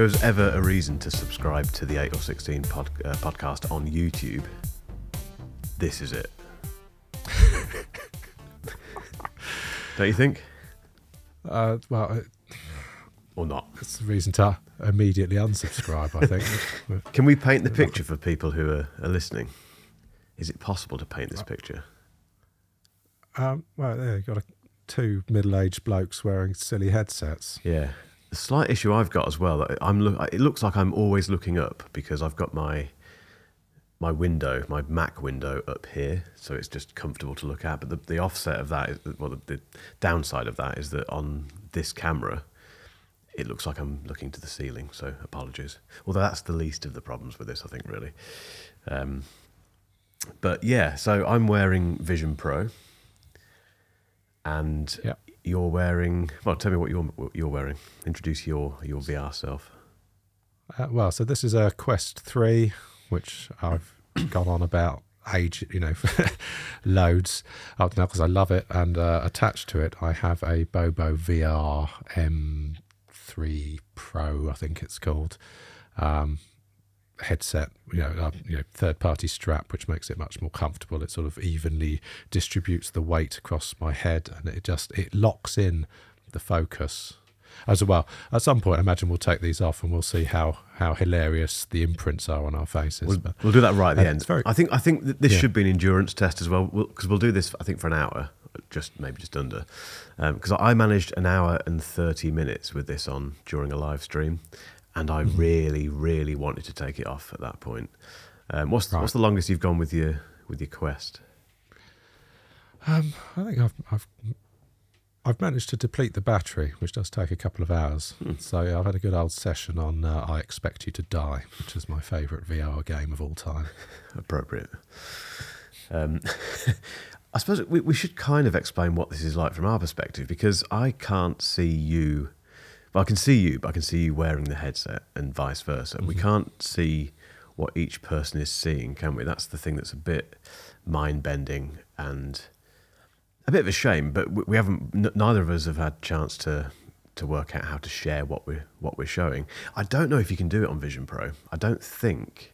there was ever a reason to subscribe to the 8 or 16 pod, uh, podcast on YouTube, this is it. Don't you think? Uh, well, it- Or not? it's the reason to immediately unsubscribe. I think. Can we paint the picture for people who are, are listening? Is it possible to paint this picture? um, well, there you've got a, two middle-aged blokes wearing silly headsets. Yeah. The slight issue I've got as well, I'm look, it looks like I'm always looking up because I've got my my window, my Mac window up here, so it's just comfortable to look at. But the, the offset of that, is, well, the, the downside of that is that on this camera, it looks like I'm looking to the ceiling. So apologies. Although that's the least of the problems with this, I think, really. Um, but yeah, so I'm wearing Vision Pro, and Yeah. You're wearing. Well, tell me what you're what you're wearing. Introduce your your VR self. Uh, well, so this is a Quest Three, which I've gone on about age, you know, loads up now because I love it. And uh, attached to it, I have a Bobo VR M3 Pro, I think it's called, um, headset. You know, uh, you know, third-party strap, which makes it much more comfortable. It sort of evenly distributes the weight across my head, and it just it locks in the focus as well. At some point, I imagine we'll take these off and we'll see how how hilarious the imprints are on our faces. We'll, but we'll do that right at the end. very- I think I think that this Yeah. should be an endurance test as well because we'll, do this. I think for an hour, just maybe just under, because I managed an hour and thirty minutes with this on during a live stream, and I Mm-hmm. really, really wanted to take it off at that point. Um, what's Right. what's the longest you've gone with your with your Quest? um, I think I've I've I've managed to deplete the battery, which does take a couple of hours. Hmm. So yeah, I've had a good old session on uh, I Expect You to Die, which is my favourite VR game of all time. appropriate. Um, I suppose we, we should kind of explain what this is like from our perspective because I can't see you. Well, I can see you, but I can see you wearing the headset and vice versa. We can't see what each person is seeing, can we? That's the thing that's a bit mind bending and a bit of a shame. But we, we haven't. N- neither of us have had chance to to work out how to share what we're what we're showing. I don't know if you can do it on Vision Pro. I don't think.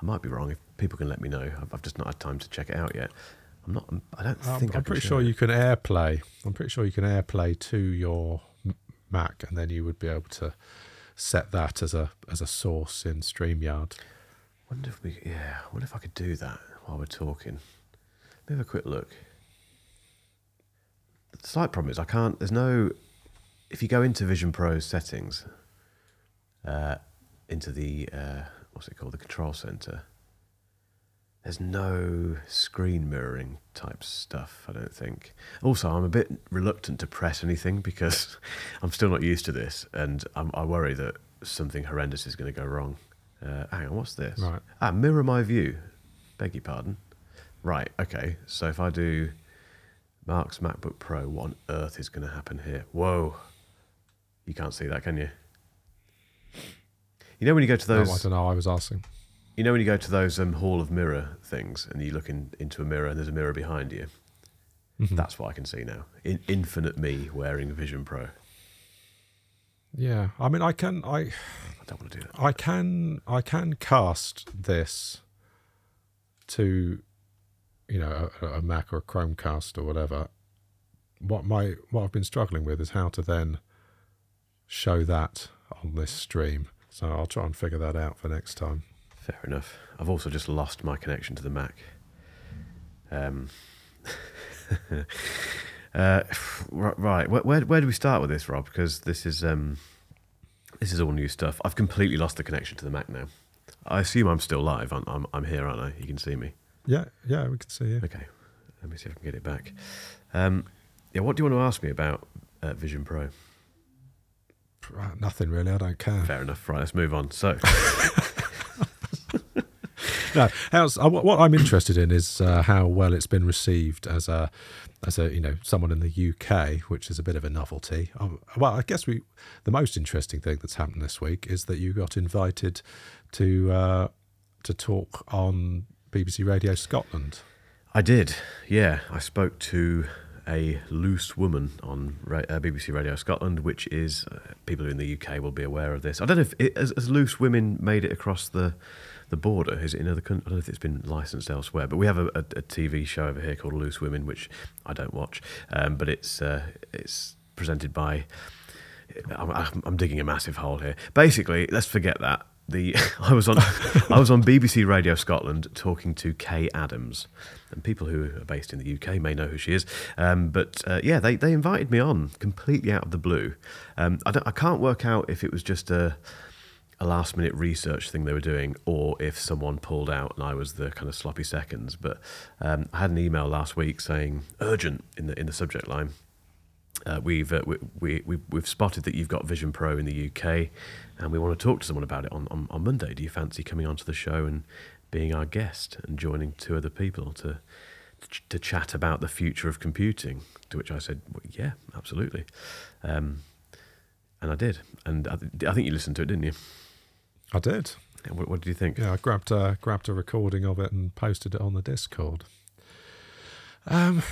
I might be wrong. If people can let me know, I've, I've just not had time to check it out yet. I'm not. I don't Um, think I I'm pretty sure it. you can AirPlay. I'm pretty sure you can AirPlay to your Mac, and then you would be able to set that as a as a source in Streamyard. Wonder if we. Yeah. Wonder if I could do that while we're talking. Let me have a quick look. The slight problem is I can't. There's no. If you go into Vision Pro settings, uh, into the uh, what's it called, the control center. There's no screen mirroring type stuff. I don't think. Also, I'm a bit reluctant to press anything because I'm still not used to this, and I'm, I worry that something horrendous is going to go wrong. Uh, hang on, what's this? Right. Ah, mirror my view. Beg your pardon. Right. Okay. So if I do Mark's MacBook Pro, what on earth is going to happen here? Whoa. You can't see that, can you? You know when you go to Oh, I don't know. I was asking. You know when you go to those um, Hall of Mirror things, and you look in, into a mirror, and there's a mirror behind you. Mhm. That's what I can see now. In, infinite me wearing Vision Pro. Yeah, I mean, I can, I, I don't want to do that. I can, I can cast this to, you know, a, a Mac or a Chromecast or whatever. What my what I've been struggling with is how to then show that on this stream. So I'll try and figure that out for next time. Fair enough. I've also just lost my connection to the Mac. Um, uh, right, where, where where do we start with this, Rob? Because this is um, this is all new stuff. I've completely lost the connection to the Mac now. I assume I'm still live. I'm I'm, I'm here, aren't I? You can see me. Yeah, yeah, we can see you. Okay, let me see if I can get it back. Um, yeah, what do you want to ask me about uh, Vision Pro? Uh, Nothing really. I don't care. Fair enough. Right, let's move on. So, no, how's, uh, what, I'm interested in is uh, how well it's been received as a, as a you know someone in the UK, which is a bit of a novelty. Um, well, I guess we the most interesting thing that's happened this week is that you got invited to uh, to talk on BBC Radio Scotland. I did. Yeah, I spoke to a loose woman on uh, BBC Radio Scotland, which is uh, people in the UK will be aware of this. I don't know if it, has, has loose women made it across the the border. Is it in other countries? I don't know if it's been licensed elsewhere, but we have a, a, a TV show over here called Loose Women, which I don't watch, um, but it's uh, it's presented by. I'm, I'm- digging a massive hole here. Basically, let's forget that. The I was on I was on BBC Radio Scotland talking to Kaye Adams, and people who are based in the UK may know who she is. Um, but uh, yeah, they, they invited me on completely out of the blue. Um, I don't I can't work out if it was just a a last minute research thing they were doing, or if someone pulled out and I was the kind of sloppy seconds. But um, I had an email last week saying urgent in the in the subject line. Uh, we've uh, we, we, we, we've spotted that you've got Vision Pro in the UK, and we want to talk to someone about it on, on, on Monday. Do you fancy coming onto the show and being our guest and joining two other people to to, chat about the future of computing? To which I said, well, yeah, absolutely, um, and I did. And I, th- I think you listened to it, didn't you? I did. What, what did you think? Yeah, I grabbed a, grabbed a recording of it and posted it on the Discord. Um,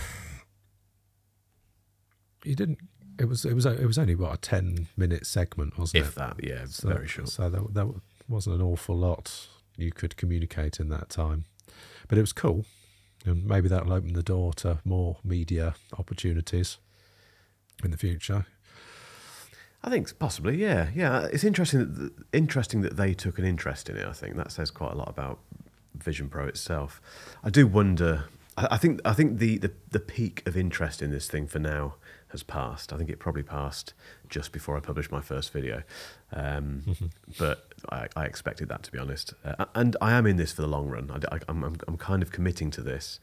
you didn't. It was it was it was only what a ten minute segment, wasn't If it? that, yeah, So, very short. So there, there wasn't an awful lot you could communicate in that time, but it was cool, and maybe that'll open the door to more media opportunities in the future. I think possibly, yeah, yeah. It's interesting that interesting that they took an interest in it. I think that says quite a lot about Vision Pro itself. I do wonder. I, I think I think the, the the peak of interest in this thing for now has passed. I think it probably passed just before I published my first video, um, but I, I expected that to be honest. Uh, and I am in this for the long run. I, am I'm, I'm kind of committing to this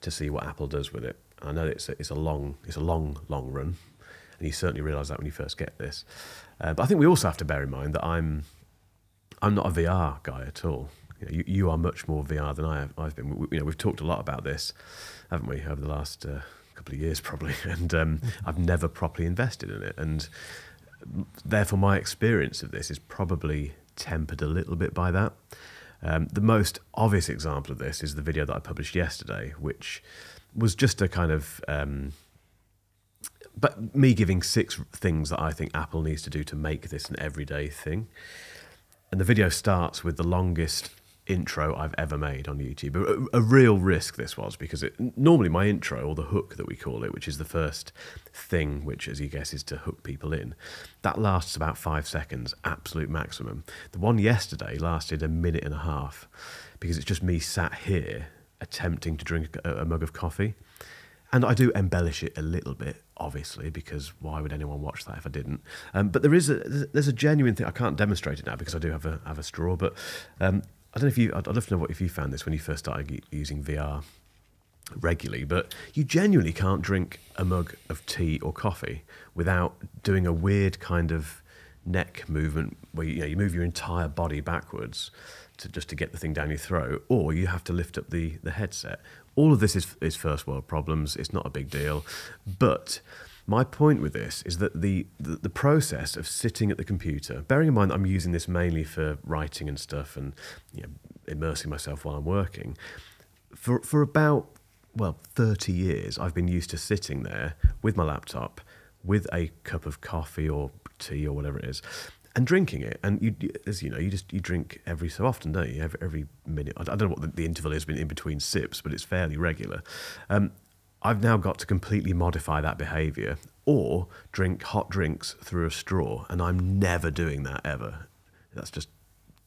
to see what Apple does with it. I know it's a, it's a long it's a long long run, and you certainly realise that when you first get this. Uh, but I think we also have to bear in mind that I'm I'm not a VR guy at all. You, know, you, you are much more VR than I have. I've been. We, you know, we've talked a lot about this, haven't we, over the last uh, couple of years probably, and um, I've never properly invested in it, and therefore my experience of this is probably tempered a little bit by that. Um, the most obvious example of this is the video that I published yesterday, which was just a kind of um, but me giving six things that I think Apple needs to do to make this an everyday thing. And the video starts with the longest intro I've ever made on YouTube. A, a real risk this was because it, normally my intro, or the hook that we call it, which is the first thing, which as you guess is to hook people in, that lasts about five seconds, absolute maximum. The one yesterday lasted a minute and a half because it's just me sat here attempting to drink a, a mug of coffee. And I do embellish it a little bit, obviously, because why would anyone watch that if I didn't? Um, but there is a there's a genuine thing. I can't demonstrate it now because I do have a have a straw. But um, I don't know if you. I'd love to know what if you found this when you first started using VR regularly. But you genuinely can't drink a mug of tea or coffee without doing a weird kind of neck movement where you, you know you move your entire body backwards to just to get the thing down your throat, or you have to lift up the the headset. All of this is is first world problems. It's not a big deal, but my point with this is that the, the the process of sitting at the computer, bearing in mind that I'm using this mainly for writing and stuff, and you know, immersing myself while I'm working, for for about well 30 years I've been used to sitting there with my laptop with a cup of coffee or tea or whatever it is and drinking it and you as you know you just you drink every so often don't you? Every, every minute. I don't know what the, the interval been in between sips but it's fairly regular. Um, I've now got to completely modify that behavior or drink hot drinks through a straw and I'm never doing that ever. That's just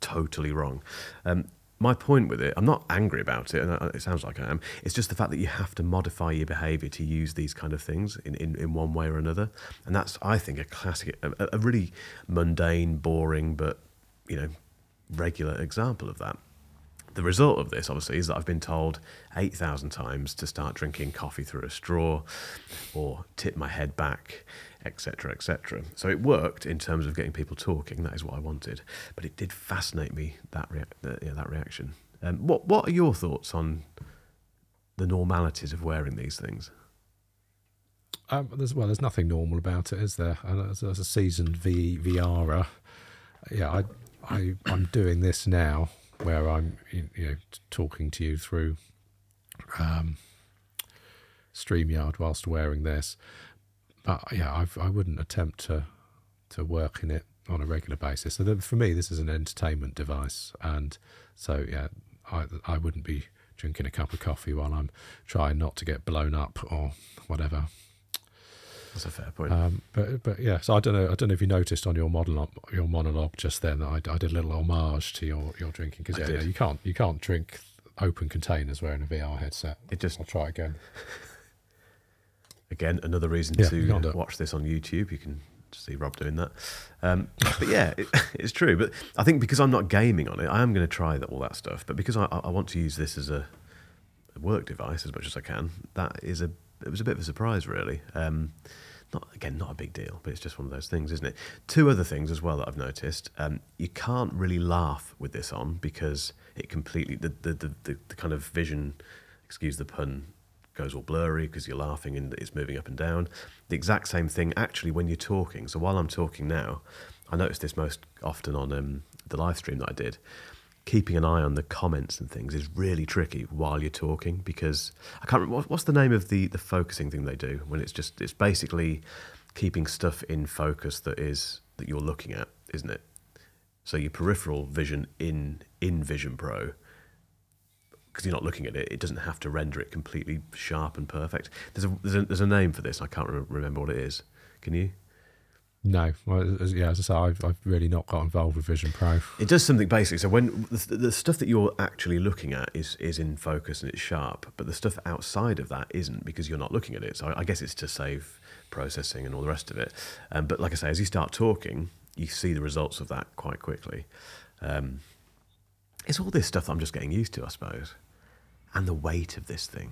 totally wrong. Um, my point with it, I'm not angry about it, and it sounds like I am. It's just the fact that you have to modify your behaviour to use these kind of things in, in, in one way or another, and that's I think a classic, a, a really mundane, boring, but you know, regular example of that. The result of this, obviously, is that I've been told 8,000 times to start drinking coffee through a straw or tip my head back, etc., etc. So it worked in terms of getting people talking. That is what I wanted. But it did fascinate me, that, rea- yeah, that reaction. Um, what, what are your thoughts on the normalities of wearing these things? Um, there's well, there's nothing normal about it, is there? And as, as a seasoned v, VRer, yeah, I, I, I'm doing this now, where I'm, you know, talking to you through, um, StreamYard whilst wearing this. But yeah, I've, I wouldn't attempt to to work in it on a regular basis. So for me, this is an entertainment device, and so yeah, I I wouldn't be drinking a cup of coffee while I'm trying not to get blown up or whatever. That's a fair point. Um, but but yeah, so I don't know. I don't know if you noticed on your monologue, your monologue just then that I, I did a little homage to your, your drinking because yeah, you can't you can't drink open containers wearing a VR headset. It just I'll try again. Again, another reason yeah, to watch this on YouTube. You can see Rob doing that. Um, but yeah, it, it's true. But I think because I'm not gaming on it, I am going to try that, all that stuff. But because I, I want to use this as a, a, work device as much as I can, that is a it was a bit of a surprise, really. Um, not again, not a big deal, but it's just one of those things, isn't it? Two other things as well that I've noticed. Um, you can't really laugh with this on because it completely the the, the, the, the kind of vision, excuse the pun, goes all blurry because you're laughing and it's moving up and down. The exact same thing actually when you're talking. So while I'm talking now, I noticed this most often on um, the live stream that I did. Keeping an eye on the comments and things is really tricky while you're talking because I can't remember what's the name of the the focusing thing they do when it's just it's basically keeping stuff in focus that is that you're looking at, isn't it? So your peripheral vision in in Vision Pro because you're not looking at it, it doesn't have to render it completely sharp and perfect. There's a there's a, there's a name for this. I can't re- remember what it is. Can you? No, well, as, yeah, as I say, I've, I've really not got involved with Vision Pro. It does something basic. So when the, the stuff that you're actually looking at is is in focus and it's sharp, but the stuff outside of that isn't because you're not looking at it. So I guess it's to save processing and all the rest of it. Um, but like I say, as you start talking, you see the results of that quite quickly. Um, it's all this stuff that I'm just getting used to, I suppose and the weight of this thing.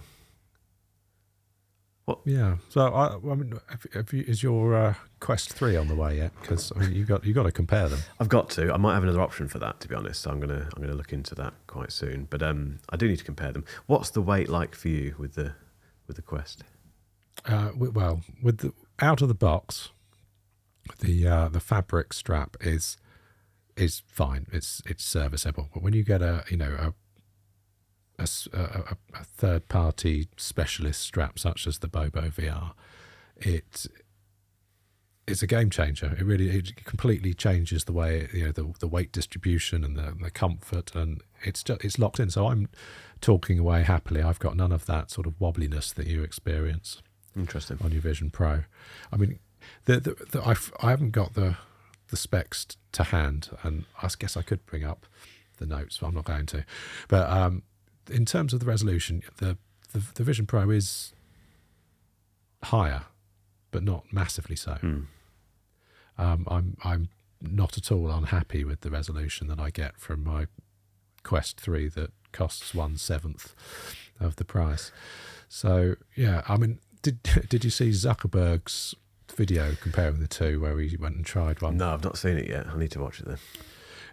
What? Yeah. So I, I mean, have, have you, is your uh, Quest Three on the way yet? Because I mean, you got you got to compare them. I've got to. I might have another option for that, to be honest. So I'm gonna I'm gonna look into that quite soon. But um, I do need to compare them. What's the weight like for you with the with the Quest? Uh, well, with the out of the box, the uh, the fabric strap is is fine. It's it's serviceable. But when you get a you know a a, a, third party specialist strap such as the Bobo VR, it it's a game changer. It really it completely changes the way you know the the weight distribution and the, the comfort, and it's just it's locked in. So I'm talking away happily. I've got none of that sort of wobbliness that you experience. Interesting on your Vision Pro. I mean, the, the, the I've, I haven't got the the specs to hand, and I guess I could bring up the notes, but I'm not going to. But um, in terms of the resolution, the, the, the Vision Pro is higher, but not massively so. Mm. Um, I'm I'm not at all unhappy with the resolution that I get from my Quest Three that costs one seventh of the price. So yeah, I mean, did did you see Zuckerberg's video comparing the two where he went and tried one? No, I've not seen it yet. I need to watch it then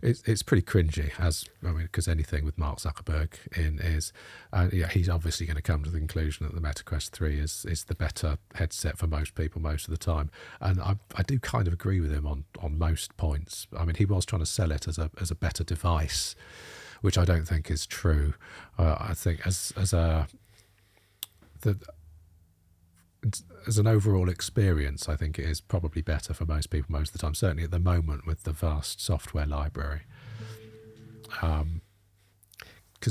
it's it's pretty cringy as I mean because anything with Mark Zuckerberg in is uh, yeah he's obviously going to come to the conclusion that the Meta Quest 3 is is the better headset for most people most of the time. And I, I do kind of agree with him on on most points. I mean he was trying to sell it as a as a better device which I don't think is true. Uh, I think as as a the as an overall experience, I think it is probably better for most people most of the time. Certainly at the moment with the vast software library, because um,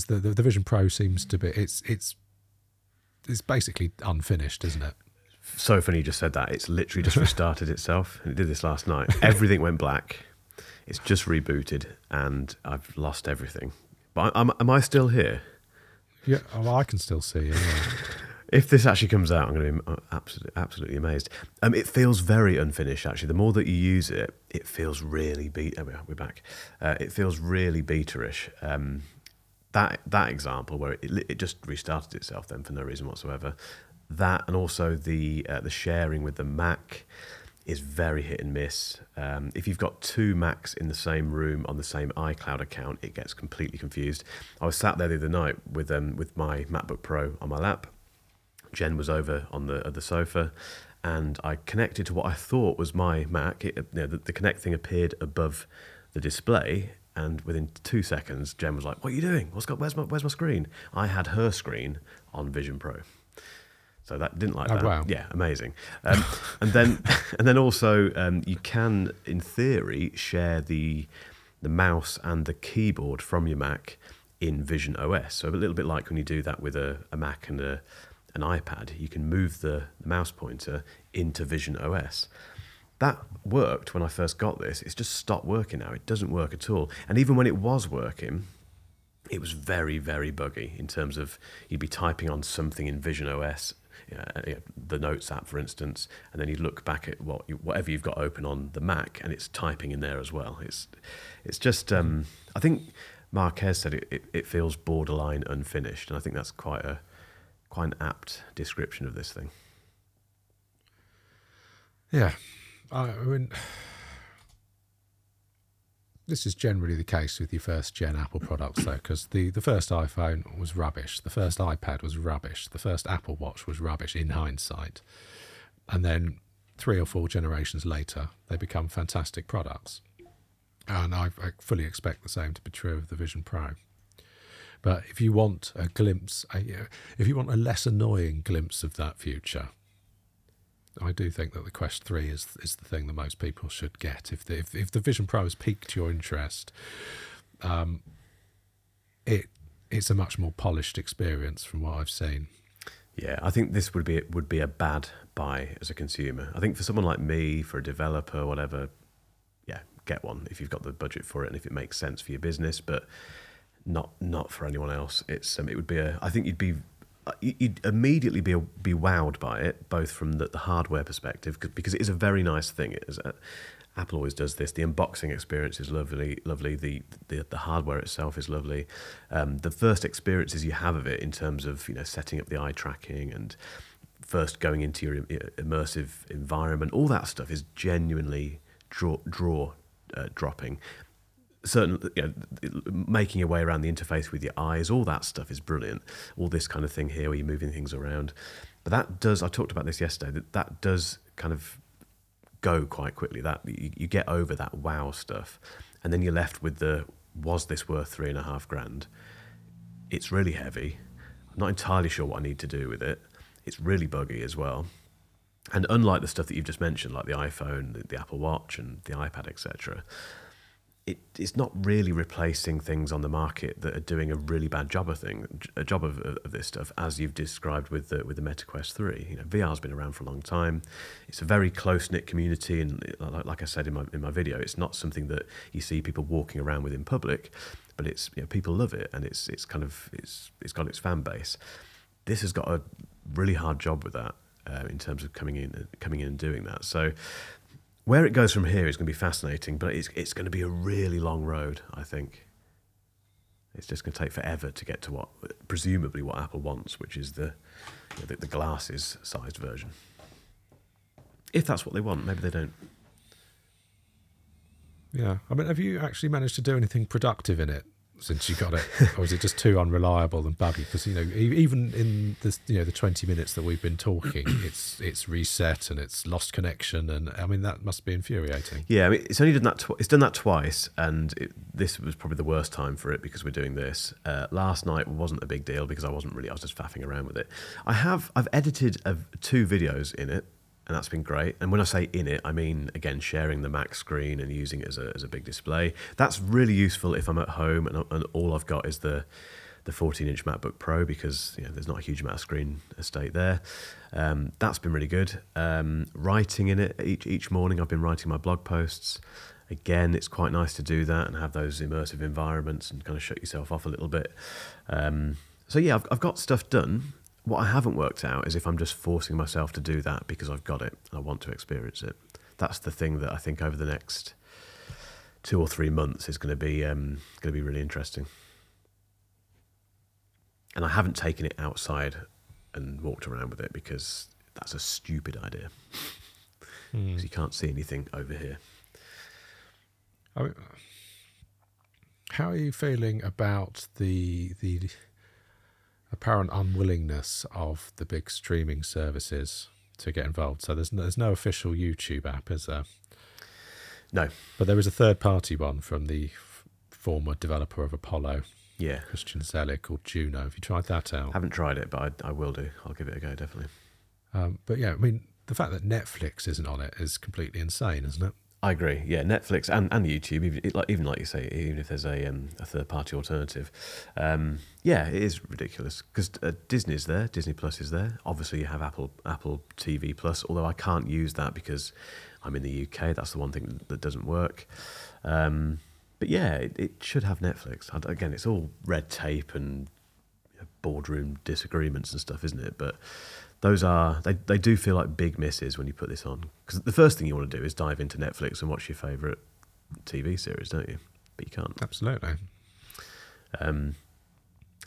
the, the, the Vision Pro seems to be it's it's it's basically unfinished, isn't it? So funny you just said that. It's literally just restarted itself. It did this last night. Everything went black. It's just rebooted, and I've lost everything. But am, am I still here? Yeah, well, I can still see you. Yeah. If this actually comes out, I'm going to be uh, absolutely, absolutely amazed. Um, it feels very unfinished, actually. The more that you use it, it feels really beat. We're back. Uh, it feels really beaterish. Um, that that example where it, it just restarted itself then for no reason whatsoever. That and also the uh, the sharing with the Mac is very hit and miss. Um, if you've got two Macs in the same room on the same iCloud account, it gets completely confused. I was sat there the other night with um, with my MacBook Pro on my lap Jen was over on the the sofa, and I connected to what I thought was my Mac. It, you know, the, the Connect thing appeared above the display, and within two seconds, Jen was like, "What are you doing? What's got? Where's my Where's my screen?" I had her screen on Vision Pro. So that didn't like Oh, that. wow. Yeah, amazing. Um, and then and then also um, you can, in theory, share the the mouse and the keyboard from your Mac in Vision OS. So a little bit like when you do that with a, a Mac and a, an iPad, you can move the, the mouse pointer into Vision OS. That worked when I first got this. It's just stopped working now. It doesn't work at all. And even when it was working, it was very, very buggy in terms of you'd be typing on something in Vision OS, know, uh, the Notes app, for instance, and then you look back at what you, whatever you've got open on the Mac, and it's typing in there as well. It's it's just um, I think Marques said it, it, it feels borderline unfinished, and I think that's quite a quite an apt description of this thing. Yeah, I, mean, this is generally the case with your first gen Apple products, though, because the, the first iPhone was rubbish, the first iPad was rubbish, the first Apple Watch was rubbish in hindsight, and then three or four generations later, they become fantastic products, and I, I fully expect the same to be true of the Vision Pro. But if you want a glimpse, if you want a less annoying glimpse of that future, I do think that the Quest Three is is the thing that most people should get. If the if, if the Vision Pro has piqued your interest, um, it it's a much more polished experience from what I've seen. Yeah, I think this would be would be a bad buy as a consumer. I think for someone like me, for a developer, whatever, yeah, get one if you've got the budget for it and if it makes sense for your business. But not not for anyone else. It's um, it would be a. I think you'd be you'd immediately be be wowed by it, both from the, the hardware perspective, because it is a very nice thing. A, Apple always does this. The unboxing experience is lovely, lovely. The the, the hardware itself is lovely. Um, the first experiences you have of it in terms of you know setting up the eye tracking and first going into your immersive environment, all that stuff is genuinely draw draw uh, dropping certain you know, making your way around the interface with your eyes all that stuff is brilliant. All this kind of thing here where you're moving things around. But that does i talked about this yesterday that that does kind of go quite quickly. That you, you get over that wow stuff. And then you're left with the was this worth three and a half grand? It's really heavy. I'm not entirely sure what i need to do with it. It's really buggy as well. And unlike the stuff that you've just mentioned like the iphone the, the apple watch and the ipad etc it, it's not really replacing things on the market that are doing a really bad job of thing, a job of, of this stuff, as you've described with the with the MetaQuest Three. You know, VR's been around for a long time. It's a very close knit community, and like, like I said in my in my video, it's not something that you see people walking around with in public, but it's you know, people love it, and it's it's kind of it's it's got its fan base. This has got a really hard job with that uh, in terms of coming in coming in and doing that. So where it goes from here is going to be fascinating, but it's it's going to be a really long road. I think it's just going to take forever to get to what presumably what Apple wants, which is the you know, the, the glasses sized version. If that's what they want, maybe they don't. Yeah, I mean, have you actually managed to do anything productive in it since you got it, or is it just too unreliable and buggy? Because you know, even in the you know the twenty minutes that we've been talking, it's it's reset and it's lost connection, and I mean that must be infuriating. Yeah, I mean, it's only done that. Tw- it's done that twice, and it, this was probably the worst time for it because we're doing this. Uh, last night wasn't a big deal because I wasn't really. I was just faffing around with it. I have. I've edited a, two videos in it, and that's been great. And when I say in it, I mean again sharing the Mac screen and using it as a as a big display. That's really useful if I'm at home and, and all I've got is the the 14 inch MacBook Pro because you know, there's not a huge amount of screen estate there. Um, that's been really good. Um, writing in it each each morning, I've been writing my blog posts. Again, it's quite nice to do that and have those immersive environments and kind of shut yourself off a little bit. Um, so yeah, I've, I've got stuff done. What I haven't worked out is if I'm just forcing myself to do that because I've got it and I want to experience it. That's the thing that I think over the next two or three months is going to be um, going to be really interesting. And I haven't taken it outside and walked around with it because that's a stupid idea. Because you can't see anything over here. How are you feeling about the the apparent unwillingness of the big streaming services to get involved? So there's no, there's no official YouTube app, is there? No, But there is a third party one from the f- former developer of Apollo, yeah, Christian Selig, called Juno. Have you tried that out? haven't tried it, but I, I will do. I'll give it a go definitely. Um, but yeah, I mean, the fact that Netflix isn't on it is completely insane, isn't it? I agree. Yeah, Netflix and, and YouTube, even like even like you say, even if there's a um, a third party alternative, um, yeah, it is ridiculous because uh, Disney's there, Disney Plus is there. Obviously, you have Apple Apple TV Plus, although I can't use that because I'm in the UK. That's the one thing that doesn't work. Um, but yeah, it, it should have Netflix. I- Again, it's all red tape and boardroom disagreements and stuff, isn't it? But those are they, they do feel like big misses when you put this on because the first thing you want to do is dive into Netflix and watch your favorite TV series, don't you? But you can't. Absolutely. Um,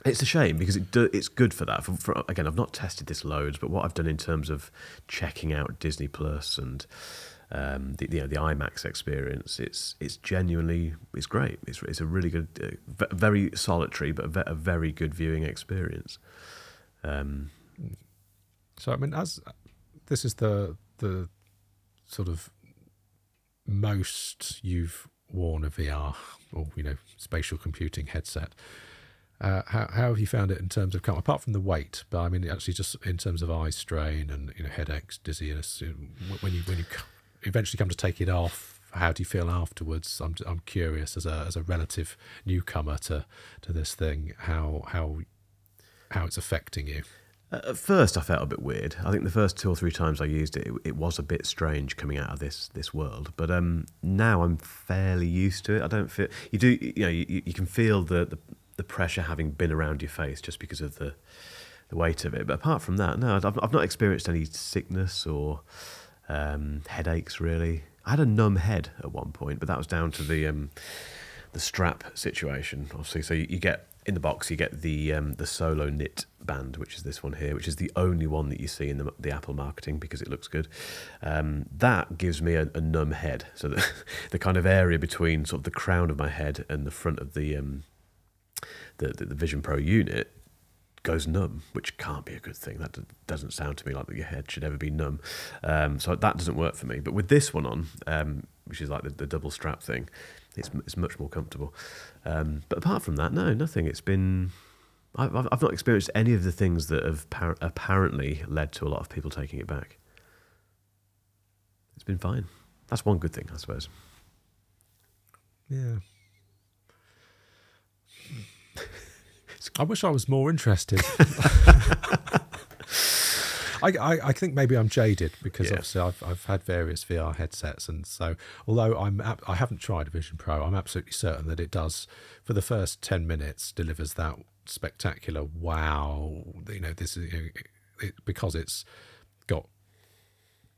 it's a shame because it do, it's good for that. For, for, again, I've not tested this loads, but what I've done in terms of checking out Disney Plus and um, the you know the IMAX experience, it's it's genuinely it's great. It's it's a really good, uh, ve- very solitary but a very good viewing experience. Um, So I mean, as this is the the sort of most you've worn a VR or you know spatial computing headset. Uh, how how have you found it in terms of apart from the weight, but I mean actually just in terms of eye strain and you know headaches, dizziness. When you when you eventually come to take it off, how do you feel afterwards? I'm I'm curious as a as a relative newcomer to to this thing, how how how it's affecting you. At first, I felt a bit weird. I think the first two or three times I used it, it, it was a bit strange coming out of this this world. But um, now I'm fairly used to it. I don't feel you do. You know, you, you can feel the, the the pressure having been around your face just because of the the weight of it. But apart from that, no, I've I've not experienced any sickness or um, headaches really. I had a numb head at one point, but that was down to the um, the strap situation. Obviously, so you, you get in the box, you get the um, the solo knit band, which is this one here, which is the only one that you see in the, the Apple marketing because it looks good. Um, that gives me a, a numb head, so the, the kind of area between sort of the crown of my head and the front of the um, the, the, the Vision Pro unit goes numb, which can't be a good thing. That doesn't sound to me like that your head should ever be numb. Um, so that doesn't work for me. But with this one on, um, which is like the, the double strap thing, it's it's much more comfortable. Um, but apart from that, no, nothing. It's been. I've, I've not experienced any of the things that have par- apparently led to a lot of people taking it back. It's been fine. That's one good thing, I suppose. Yeah. I wish I was more interested. I, I, I think maybe I'm jaded because Yeah. obviously I've, I've had various VR headsets, and so although I'm I haven't tried a Vision Pro, I'm absolutely certain that it does for the first ten minutes delivers that spectacular wow. You know this is you know, it, because it's got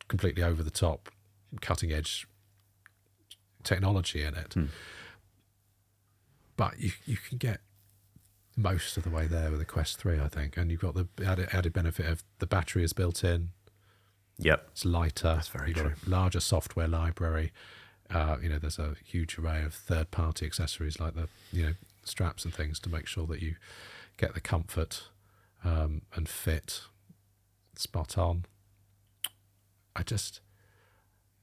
completely over the top, cutting edge technology in it. Hmm. But you you can get most of the way there with the Quest Three, I think, and you've got the added, added benefit of the battery is built in. Yep. It's lighter. That's very You've got a larger software library. Uh, you know, there's a huge array of third-party accessories like the you know straps and things to make sure that you get the comfort um, and fit spot on. I just,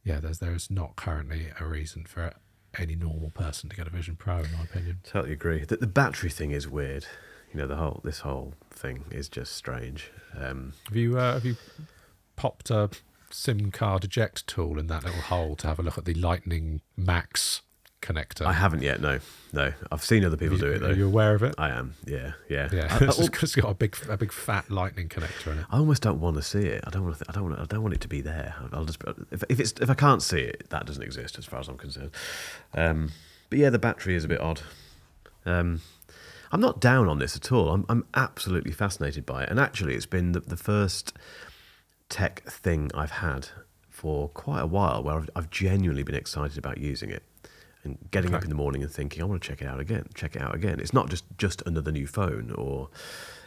yeah, there's there is not currently a reason for any normal person to get a Vision Pro, in my opinion. Totally agree. The, the battery thing is weird. You know, the whole this whole thing is just strange. Um, Have you uh, have you popped a SIM card eject tool in that little hole to have a look at the Lightning Max connector? I haven't yet. No, no. I've seen other people you- do it though. Are you aware of it? I am. Yeah, yeah. Yeah, I, I, it's it's got a big a big fat Lightning connector in it. I almost don't want to see it. I don't want to. I don't want. I don't want it to be there. I'll just. If, if it's if I can't see it, that doesn't exist as far as I'm concerned. Um, but yeah, the battery is a bit odd. Um, I'm not down on this at all. I'm I'm absolutely fascinated by it, and actually, it's been the, the first tech thing I've had for quite a while where I've, I've genuinely been excited about using it and getting up in the morning and thinking I want to check it out again, check it out again. It's not just just another new phone or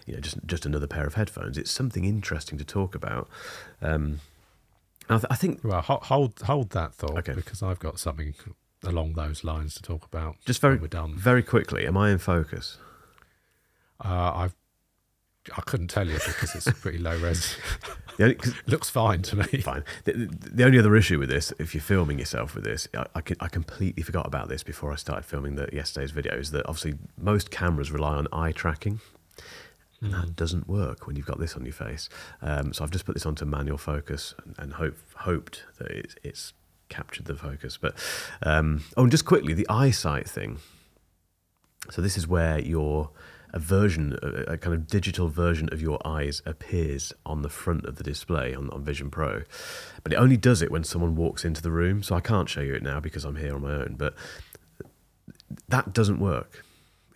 you know just just another pair of headphones. It's something interesting to talk about. Um, I, th- I think Well, ho- hold hold that thought Okay. because I've got something along those lines to talk about. just very when we're done. very quickly. Am I in focus? Uh, I've I couldn't tell you because it's pretty low res. Only, Looks fine to me. fine. The, the, the only other issue with this, if you're filming yourself with this, I, I, can- I completely forgot about this before I started filming the yesterday's video. Is that obviously most cameras rely on eye tracking. And that doesn't work when you've got this on your face. Um, so I've just put this onto manual focus and, and hope, hoped that it's, it's captured the focus. But um, oh, and just quickly, the eyesight thing. So this is where your a version, a, a, kind of digital version of your eyes appears on the front of the display on, on Vision Pro, but it only does it when someone walks into the room. So I can't show you it now because I'm here on my own. But that doesn't work.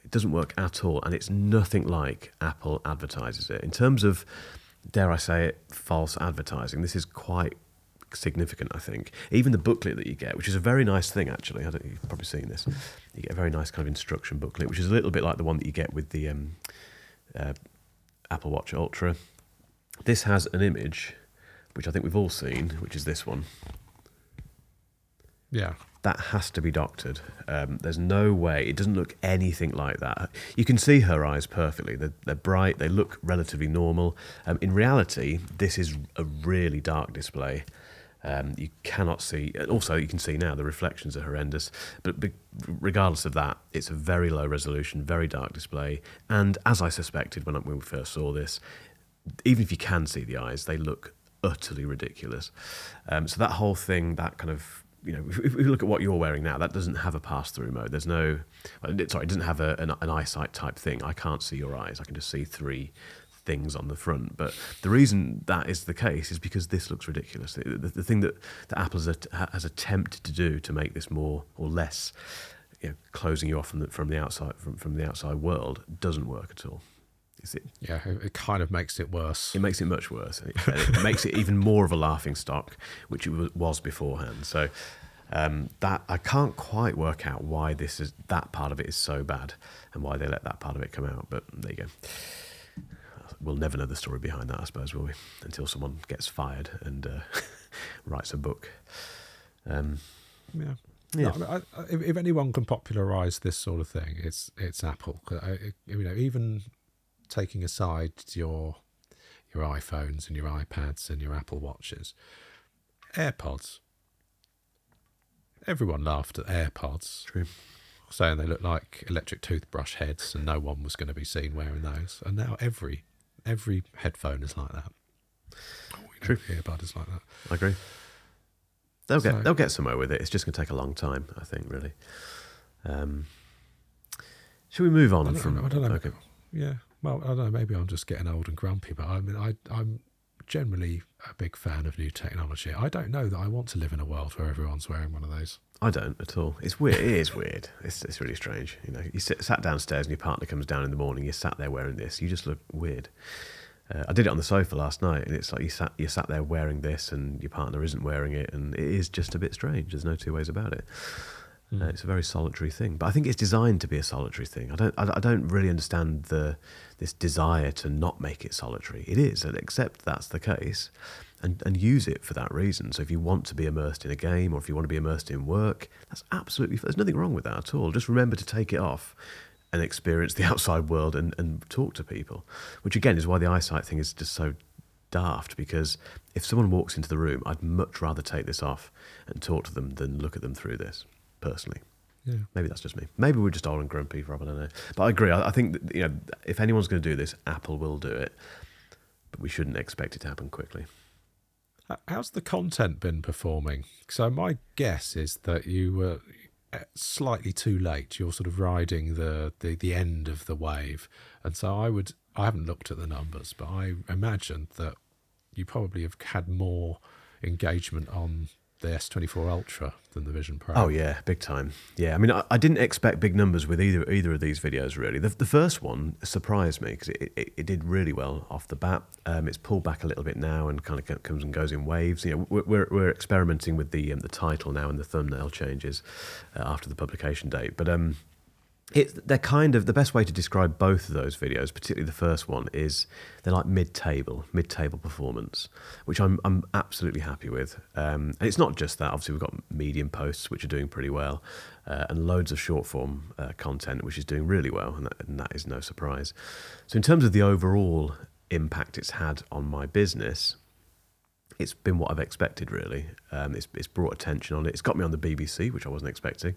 It doesn't work at all, and it's nothing like Apple advertises it in terms of, dare I say it, false advertising. This is quite significant, I think. Even the booklet that you get, which is a very nice thing, actually. I don't, you've probably seen this. You get a very nice kind of instruction booklet, which is a little bit like the one that you get with the um, uh, Apple Watch Ultra. This has an image, which I think we've all seen, which is this one. Yeah. That has to be doctored. Um, there's no way. It doesn't look anything like that. You can see her eyes perfectly. They're, they're bright. They look relatively normal. Um, in reality, this is a really dark display. Um, you cannot see. Also, you can see now the reflections are horrendous. But, regardless of that, it's a very low resolution, very dark display. And as I suspected when, when we first saw this, even if you can see the eyes, they look utterly ridiculous. Um, so that whole thing, that kind of you know, if, we look at what you're wearing now, that doesn't have a pass-through mode. There's no, sorry, it doesn't have a, an, an eyesight type thing. I can't see your eyes. I can just see three things on the front. But the reason that is the case is because this looks ridiculous. The, the, the thing that, that Apple has, has, attempted to do to make this more or less you know, closing you off from the, from the outside from, from the outside world doesn't work at all. It, yeah, it kind of makes it worse. It makes it much worse. It, it makes it even more of a laughing stock, which it was beforehand. So um, that I can't quite work out why this is that part of it is so bad and why they let that part of it come out. But there you go we'll never know the story behind that, I suppose, will we? Until someone gets fired and uh, writes a book. Um, yeah. Yeah. No, I, I, if, anyone can popularise this sort of thing, it's it's Apple. I, you know, even taking aside your your iPhones and your iPads and your Apple Watches, AirPods. Everyone laughed at AirPods. True. Saying they looked like electric toothbrush heads and no one was going to be seen wearing those. And now every every headphone is like that. Oh, True. Earbud is like that. I agree. They'll so, get they'll get somewhere with it. It's just going to take a long time, I think. Really. Um, should we move on from? I don't know. Okay. Yeah. Well, I don't know. Maybe I'm just getting old and grumpy, but I mean, I, I'm generally a big fan of new technology. I don't know that I want to live in a world where everyone's wearing one of those. I don't at all. It's weird. It is weird. It's, it's really strange. You know, you sit, sat downstairs and your partner comes down in the morning. You sat there wearing this. You just look weird. Uh, I did it on the sofa last night, and it's like you sat you sat there wearing this, and your partner isn't wearing it, and it is just a bit strange. There's no two ways about it. Mm. Uh, it's a very solitary thing, but I think it's designed to be a solitary thing. I don't I, I don't really understand the this desire to not make it solitary. It is, and accept that's the case and, and use it for that reason. So if you want to be immersed in a game or if you want to be immersed in work, that's absolutely, there's nothing wrong with that at all. Just remember to take it off and experience the outside world and, and talk to people, which again is why the eyesight thing is just so daft because if someone walks into the room, I'd much rather take this off and talk to them than look at them through this, personally. Yeah. Maybe that's just me. Maybe we're just old and grumpy, Rob. I don't know. But I agree. I, I think that, you know, if anyone's going to do this, Apple will do it. But we shouldn't expect it to happen quickly. How's the content been performing? So my guess is that you were uh, slightly too late. You're sort of riding the, the, the end of the wave, and so I would. I haven't looked at the numbers, but I imagine that you probably have had more engagement on the S24 Ultra than the Vision Pro. Oh yeah, big time. Yeah, I mean, I, I didn't expect big numbers with either either of these videos. Really, the, the first one surprised me because it, it, it, did really well off the bat. Um, it's pulled back a little bit now and kind of comes and goes in waves. You know, we're we're, experimenting with the um, the title now and the thumbnail changes uh, after the publication date, but um, it, they're kind of the best way to describe both of those videos, particularly the first one, is they're like mid-table, mid-table performance, which I'm I'm absolutely happy with. Um, and it's not just that. Obviously, we've got medium posts which are doing pretty well, uh, and loads of short-form uh, content which is doing really well, and that, and that is no surprise. So, in terms of the overall impact it's had on my business, it's been what I've expected, really. Um, it's, it's brought attention on it. It's got me on the BBC, which I wasn't expecting.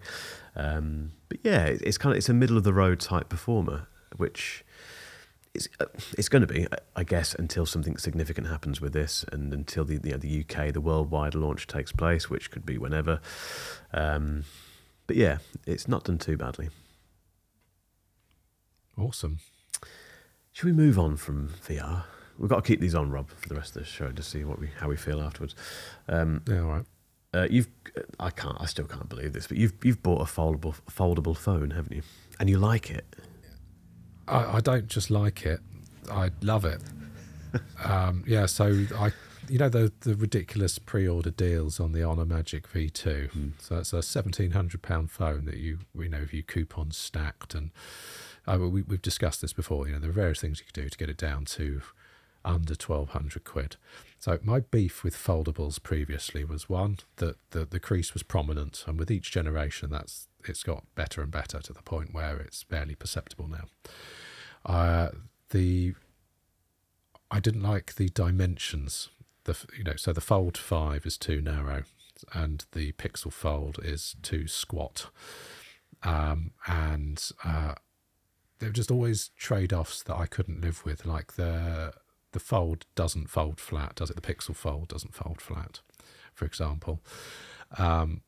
Um, but yeah, it's kind of it's a middle of the road type performer, which it's uh, it's going to be, I guess, until something significant happens with this, and until the you know, the UK, the worldwide launch takes place, which could be whenever. Um, but yeah, it's not done too badly. Awesome. Should we move on from VR? We've got to keep these on, Rob, for the rest of the show to see what we how we feel afterwards. Um, Yeah, all right. uh, you've, I can't, I still can't believe this, but you've you've bought a foldable foldable phone, haven't you? And you like it. I, I don't just like it; I love it. um, yeah, so I, you know, the the ridiculous pre-order deals on the Honor Magic V2. So it's a seventeen hundred pound phone that you, you know, if you coupon stacked, and uh, we, we've discussed this before. You know, there are various things you could do to get it down to under twelve hundred quid. So my beef with foldables previously was one that the the crease was prominent, and with each generation, that's it's got better and better to the point where it's barely perceptible now. Uh, the I didn't like the dimensions. The you know so the Fold Five is too narrow, and the Pixel Fold is too squat, um, and uh, there were just always trade offs that I couldn't live with. Like the the Fold doesn't fold flat, does it? The Pixel Fold doesn't fold flat, for example. Um,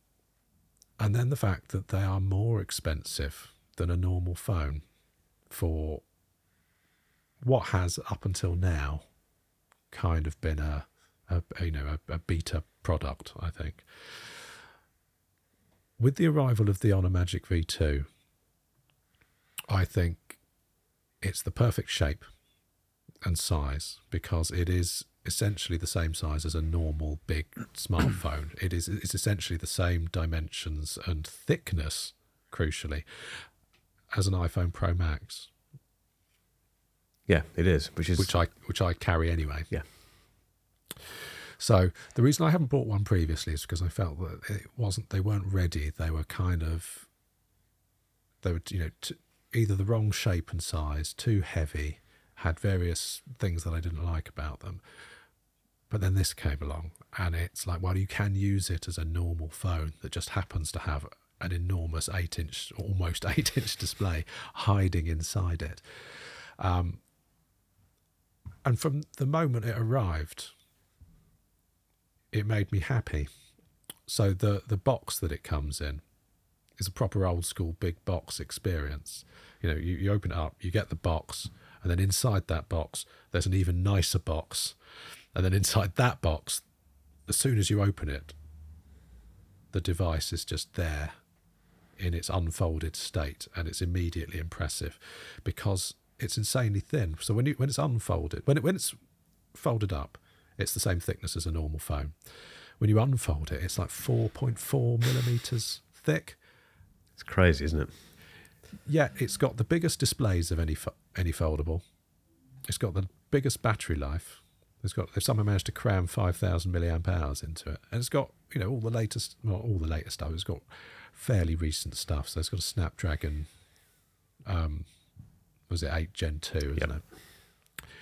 and then the fact that they are more expensive than a normal phone for what has up until now kind of been a, a you know a, a beta product i think with the arrival of the honor magic v2 i think it's the perfect shape and size because it is essentially the same size as a normal big smartphone it is it's essentially the same dimensions and thickness crucially as an iphone pro max Yeah, it is, which is which I which I carry anyway. Yeah. So the reason I haven't bought one previously is because I felt that it wasn't they weren't ready. They were kind of they were you know t- either the wrong shape and size, too heavy, had various things that I didn't like about them. But then this came along, and it's like, well, you can use it as a normal phone that just happens to have an enormous eight-inch, almost eight-inch display hiding inside it. Um, and from the moment it arrived, it made me happy. So the the box that it comes in is a proper old school big box experience. You know, you, you open it up, you get the box, and then inside that box, there's an even nicer box. And then inside that box, as soon as you open it, the device is just there in its unfolded state and it's immediately impressive because it's insanely thin. So when you when it's unfolded, when it when it's folded up, it's the same thickness as a normal phone. When you unfold it, it's like 4.4 millimeters thick. it's crazy, isn't it? Yeah, it's got the biggest displays of any fo- any foldable. It's got the biggest battery life. It's got they've somehow managed to cram five thousand milliamp hours into it, and it's got you know all the latest, well, all the latest stuff. It's got fairly recent stuff. So it's got a Snapdragon, um, was it eight Gen two, isn't Yep. it?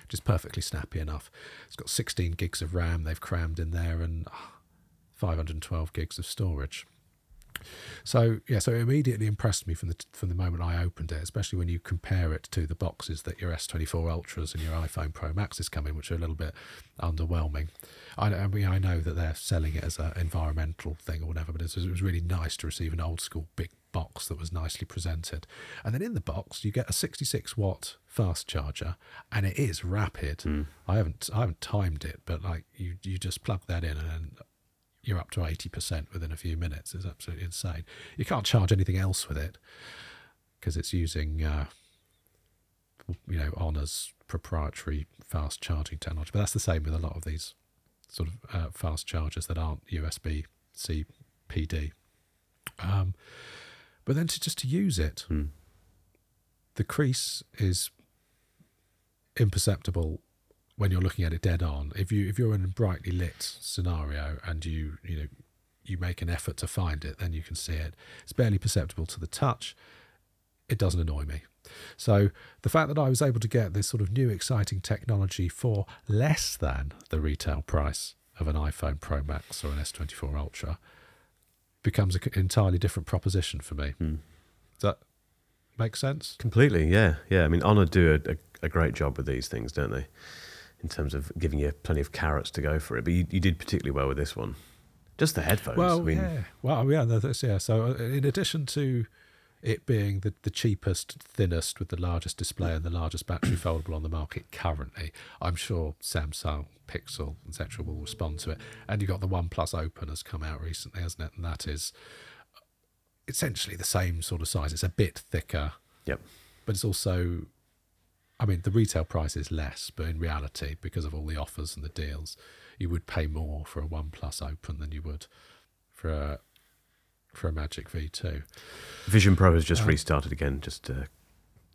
Which is perfectly snappy enough. It's got sixteen gigs of RAM they've crammed in there, and five hundred and twelve gigs of storage. So yeah, so it immediately impressed me from the from the moment I opened it, especially when you compare it to the boxes that your S24 Ultras and your iPhone Pro Maxes come in, which are a little bit underwhelming. I, I mean, I know that they're selling it as an environmental thing or whatever, but it was, it was really nice to receive an old school big box that was nicely presented. And then in the box, you get a 66 watt fast charger, and it is rapid. Hmm. I haven't I haven't timed it, but like you you just plug that in and. You're up to 80% within a few minutes. It's absolutely insane. You can't charge anything else with it because it's using, uh, you know, Honor's proprietary fast charging technology. But that's the same with a lot of these sort of uh, fast chargers that aren't USB C PD. Um, but then to just to use it, the crease is imperceptible when you're looking at it dead on. If you if you're in a brightly lit scenario and you you know you make an effort to find it, then you can see it. It's barely perceptible to the touch. It doesn't annoy me. So the fact that I was able to get this sort of new exciting technology for less than the retail price of an iPhone Pro Max or an S24 Ultra becomes an entirely different proposition for me. Hmm. Does that make sense? Completely, yeah, yeah. I mean, Honor do a, a, a great job with these things, don't they? In terms of giving you plenty of carrots to go for it. But you, you did particularly well with this one. Just the headphones. Well, I mean, yeah. Well, yeah, that's, yeah. So, uh, in addition to it being the, the cheapest, thinnest, with the largest display and the largest battery foldable on the market currently, I'm sure Samsung, Pixel, etc., will respond to it. And you've got the OnePlus Open has come out recently, hasn't it? And that is essentially the same sort of size. It's a bit thicker, Yep. but it's also, I mean, the retail price is less, but in reality, because of all the offers and the deals, you would pay more for a OnePlus Open than you would for a for a Magic V2. Vision Pro has just restarted again, just uh,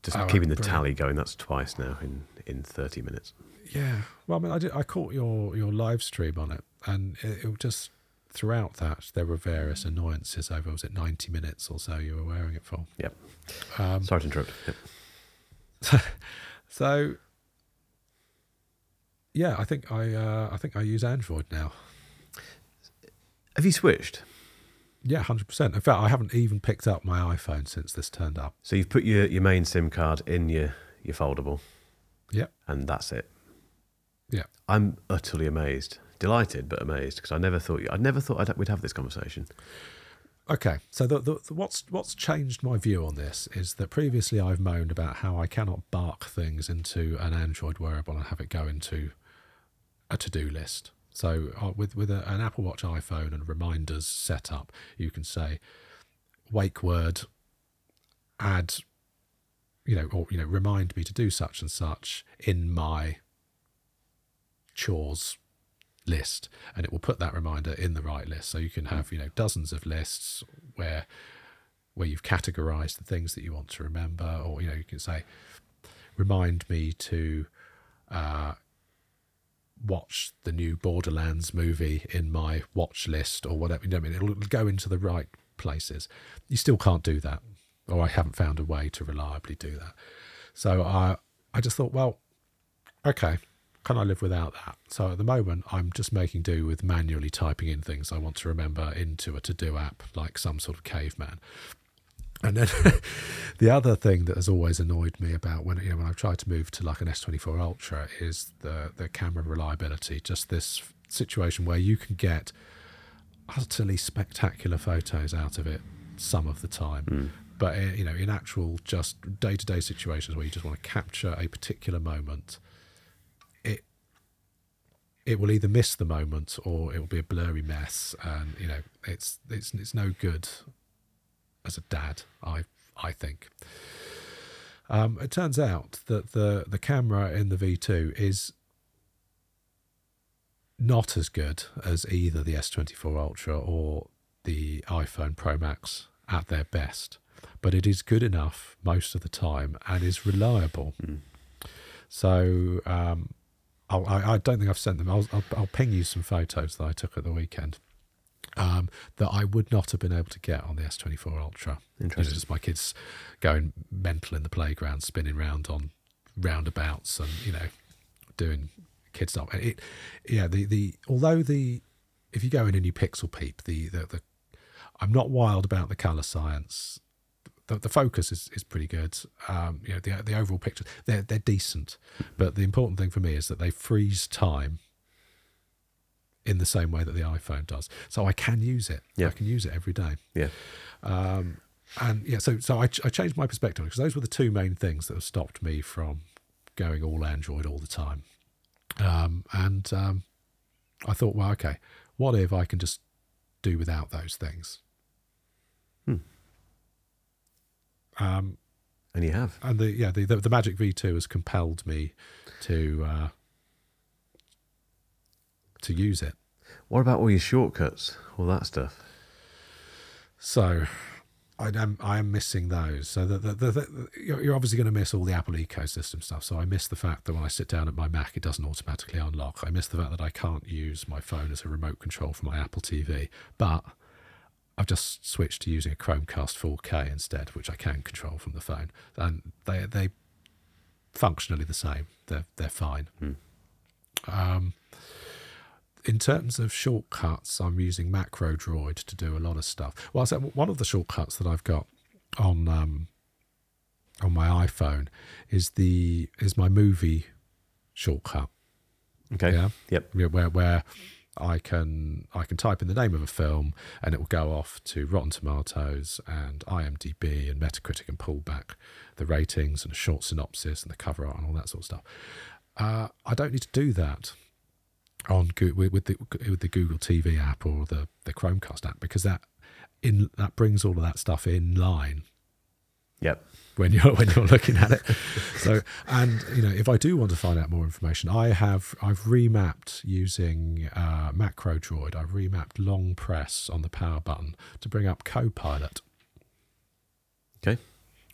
just Oh, keeping the brilliant. tally going. That's twice now in, in 30 minutes. Yeah, well, I mean, I did, I caught your your live stream on it, and it, it just throughout that there were various annoyances over was it ninety minutes or so you were wearing it for. Yep. Um, Sorry to interrupt. Yep. so yeah, I think I uh, I think I use Android now. Have you switched? Yeah, hundred percent. In fact, I haven't even picked up my iPhone since this turned up. So you've put your, your main SIM card in your, your foldable, Yep. and that's it. Yeah. I'm utterly amazed, delighted, but amazed because I never thought I never thought I'd, we'd have this conversation. Okay, so the, the, what's what's changed my view on this is that previously I've moaned about how I cannot bark things into an Android wearable and have it go into a to-do list. So uh, with with a, an Apple Watch iPhone and reminders set up, you can say wake word, add, you know, or you know, remind me to do such and such in my chores list and it will put that reminder in the right list. So you can have you know dozens of lists where where you've categorized the things that you want to remember or you know you can say remind me to uh, watch the new borderlands movie in my watch list or whatever you know I mean? It'll go into the right places. You still can't do that or i haven't found a way to reliably do that. So i i just thought well okay can I live without that? So at the moment, I'm just making do with manually typing in things I want to remember into a to do app, like some sort of caveman. And then the other thing that has always annoyed me about when you know when I've tried to move to like an S24 Ultra is the the camera reliability. Just this situation where you can get utterly spectacular photos out of it some of the time. But uh, you know, in actual just day to day situations where you just want to capture a particular moment, it will either miss the moment or it will be a blurry mess, and you know, it's it's it's no good as a dad. I I think. Um, it turns out that the the camera in the V2 is not as good as either the S24 Ultra or the iPhone Pro Max at their best, but it is good enough most of the time and is reliable. So um, I'll, I, I don't think I've sent them. I'll, I'll, I'll ping you some photos that I took at the weekend um, that I would not have been able to get on the S24 Ultra. Interesting. just my kids going mental in the playground, spinning round on roundabouts, and you know, doing kid stuff. And It, yeah, the the although the if you go in and you pixel peep, the the, the I'm not wild about the color science. The, the focus is, is pretty good. Um, you know, the the overall pictures they're they're decent, but the important thing for me is that they freeze time in the same way that the iPhone does. So I can use it. Yeah. I can use it every day. Yeah. Um, and yeah, so so I, I changed my perspective because those were the two main things that have stopped me from going all Android all the time. Um, and um, I thought, well, okay, what if I can just do without those things? Hmm. Um, And you have. and the yeah the, the the Magic V2 has compelled me to uh, to use it. What about all your shortcuts? All that stuff. So I am I am missing those. So the, the, the, the, you're you're obviously going to miss all the Apple ecosystem stuff. So I miss the fact that when I sit down at my Mac, it doesn't automatically unlock. I miss the fact that I can't use my phone as a remote control for my Apple TV. But I've just switched to using a Chromecast 4K instead, which I can control from the phone, and they they functionally the same. They're they're fine. Um, in terms of shortcuts, I'm using Macro Droid to do a lot of stuff. Well, so one of the shortcuts that I've got on um, on my iPhone is the is my movie shortcut. Okay. Yeah. Yep. Yeah, where where I can I can type in the name of a film and it will go off to Rotten Tomatoes and IMDb and Metacritic and pull back the ratings and a short synopsis and the cover art and all that sort of stuff. Uh, I don't need to do that on with the with the Google TV app or the the Chromecast app because that in that brings all of that stuff in line Yep. When you're when you're looking at it. So, and you know, if I do want to find out more information, I have I've remapped using uh, Macro Droid. I've remapped long press on the power button to bring up Copilot. Okay.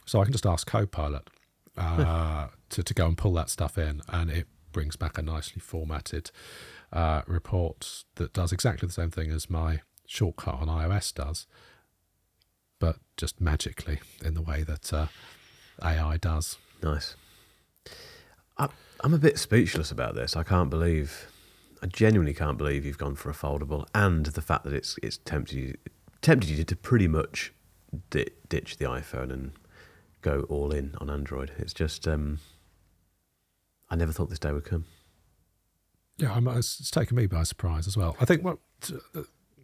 So I can just ask Copilot uh, to to go and pull that stuff in, and it brings back a nicely formatted uh, report that does exactly the same thing as my shortcut on iOS does, but just magically in the way that uh, AI does. Nice. I, I'm a bit speechless about this. I can't believe, I genuinely can't believe you've gone for a foldable, and the fact that it's it's tempted you tempted you to pretty much di- ditch the iPhone and go all in on Android. It's just, um, I never thought this day would come. Yeah, I'm, it's, it's taken me by surprise as well. I think what uh,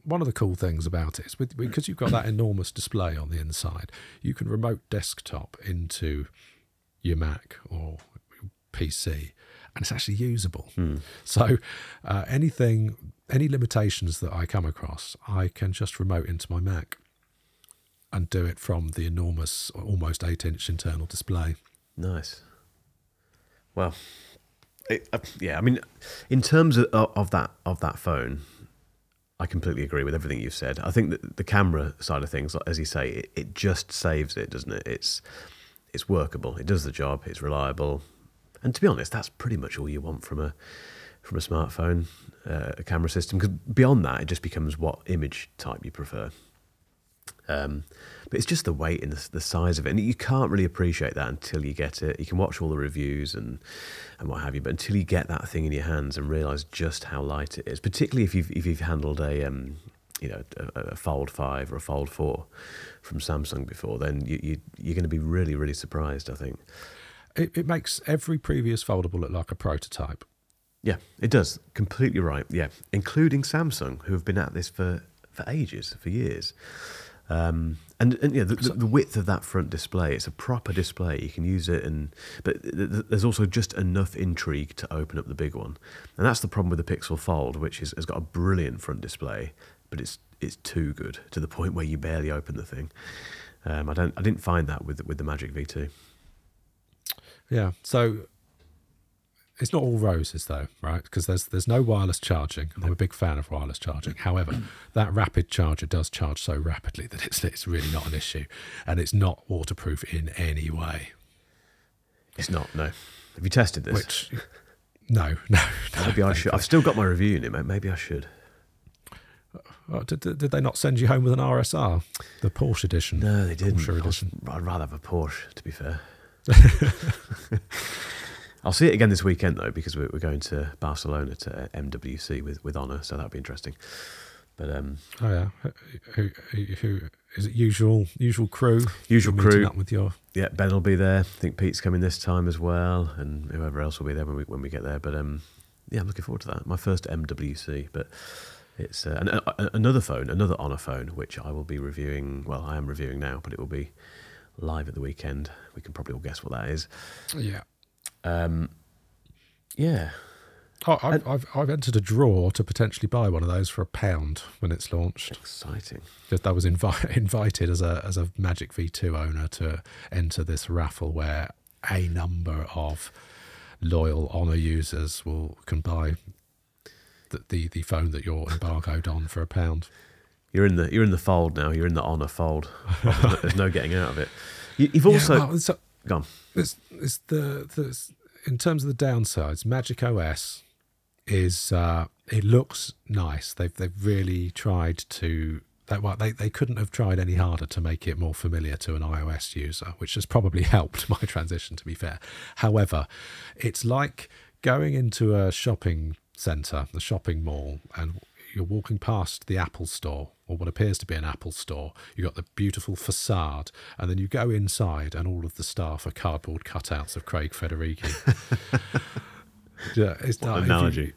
one of the cool things about it is with, because you've got that enormous display on the inside, you can remote desktop into your Mac or PC, and it's actually usable. So uh, anything, any limitations that I come across, I can just remote into my Mac and do it from the enormous, almost eight-inch internal display. Nice. Well, it, uh, yeah. I mean, in terms of, of that of that phone, I completely agree with everything you've said. I think that the camera side of things, as you say, it, it just saves it, doesn't it? It's it's workable. It does the job. It's reliable. And to be honest, that's pretty much all you want from a from a smartphone, uh, a camera system. Because beyond that, it just becomes what image type you prefer. Um, but it's just the weight and the, the size of it, and you can't really appreciate that until you get it. You can watch all the reviews and and what have you, but until you get that thing in your hands and realise just how light it is, particularly if you've if you've handled a um, you know a, a Fold Five or a Fold Four from Samsung before, then you, you you're going to be really really surprised. I think. It, it makes every previous foldable look like a prototype. Yeah, it does. Completely right. Yeah, including Samsung, who have been at this for, for ages, for years. Um, and and yeah, the, the, width of that front display, it's a proper display. You can use it, and but th- th- there's also just enough intrigue to open up the big one. And that's the problem with the Pixel Fold, which is, has got a brilliant front display, but it's it's too good to the point where you barely open the thing. Um, I don't I didn't find that with with the Magic V2. Yeah. So it's not all roses though, right? Because there's there's no wireless charging. I'm a big fan of wireless charging. However, mm. that rapid charger does charge so rapidly that it's it's really not an issue, and it's not waterproof in any way. It's not. No. Have you tested this? Which, no, no, no. Maybe I should. I've still got my review in it. mate. Maybe I should. Oh, did, did did they not send you home with an RSR, the Porsche edition? No, they didn't. Porsche edition. I'd rather have a Porsche, to be fair. I'll see it again this weekend though, because we're, we're going to Barcelona to MWC with with Honor, so that'll be interesting. But um, Oh yeah. Who, who, who is it? Usual usual crew. Usual crew. Up with your yeah, Ben will be there. I think Pete's coming this time as well, and whoever else will be there when we when we get there. But um, yeah, I'm looking forward to that. My first MWC, but it's uh, an, a, another phone, another Honor phone, which I will be reviewing. Well, I am reviewing now, but it will be live at the weekend. We can probably all guess what that is. yeah. Um, yeah, Oh, I've, I've I've entered a draw to potentially buy one of those for a pound when it's launched. exciting. Just I was invi- invited as a as a Magic V2 owner to enter this raffle where a number of loyal Honor users will can buy the the, the phone that you're embargoed on for a pound. You're in the you're in the fold now. You're in the Honor fold. There's no, there's no getting out of it. You, you've also yeah, well, gone. it's, it's the, the in terms of the downsides, Magic OS is uh, it looks nice. They've they've really tried to that well, they they couldn't have tried any harder to make it more familiar to an iOS user, which has probably helped my transition. To be fair, however, it's like going into a shopping center, the shopping mall, and you're walking past the Apple store or what appears to be an Apple store. You've got the beautiful facade, and then you go inside, and all of the staff are cardboard cutouts of Craig Federighi. yeah, it's What not- an if you- analogy.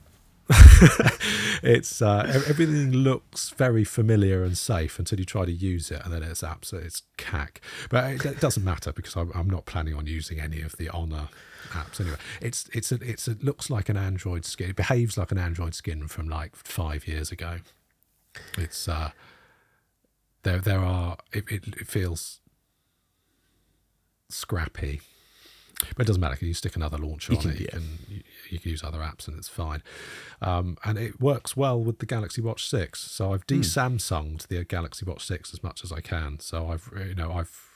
it's uh, everything looks very familiar and safe until you try to use it, and then it's absolute it's cack. But it, it doesn't matter because I'm, I'm not planning on using any of the Honor apps anyway. It's it's a, it's a, it looks like an Android skin. It behaves like an Android skin from like five years ago. It's uh, there there are it, it, it feels scrappy. But it doesn't matter. You stick another launcher on can- it. You yeah. can you, you can use other apps and it's fine. Um, and it works well with the Galaxy Watch Six. So I've de-Samsunged the Galaxy Watch Six as much as I can. So I've you know I've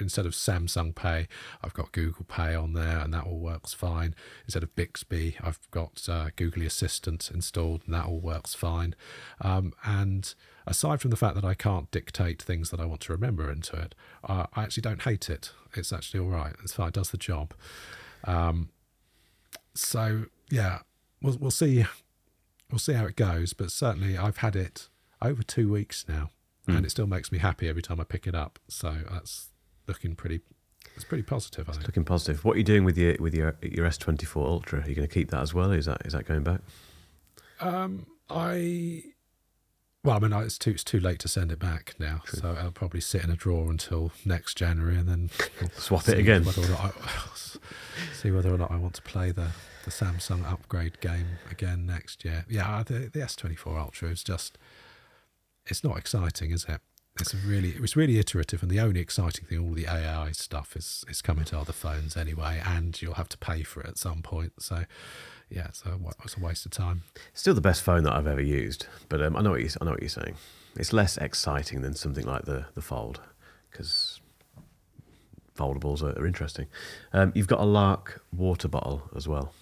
instead of Samsung Pay, I've got Google Pay on there, and that all works fine. Instead of Bixby, I've got uh, Google Assistant installed, and that all works fine. Um, and aside from the fact that I can't dictate things that I want to remember into it, uh, I actually don't hate it. It's actually all right. It's fine. It does the job. Um, so yeah, we'll we'll see. We'll see how it goes. But certainly, I've had it over two weeks now, and it still makes me happy every time I pick it up. So that's looking pretty. It's pretty positive. I think. Looking positive. What are you doing with your with your your S twenty four Ultra? Are you going to keep that as well? Is that is that going back? Um, I. Well, I mean, it's too it's too late to send it back now, so I'll probably sit in a drawer until next January, and then Swap it again. Whether or not I, see whether or not I want to play the, the Samsung upgrade game again next year. Yeah, the the S twenty four Ultra is just it's not exciting, is it? It's really it was really iterative, and the only exciting thing, all the AI stuff, is is coming to other phones anyway, and you'll have to pay for it at some point. So, yeah, it's a, it's a waste of time. Still the best phone that I've ever used, but um, I know what you I know what you're saying. It's less exciting than something like the the Fold because foldables are, are interesting. Um, you've got a Larq water bottle as well.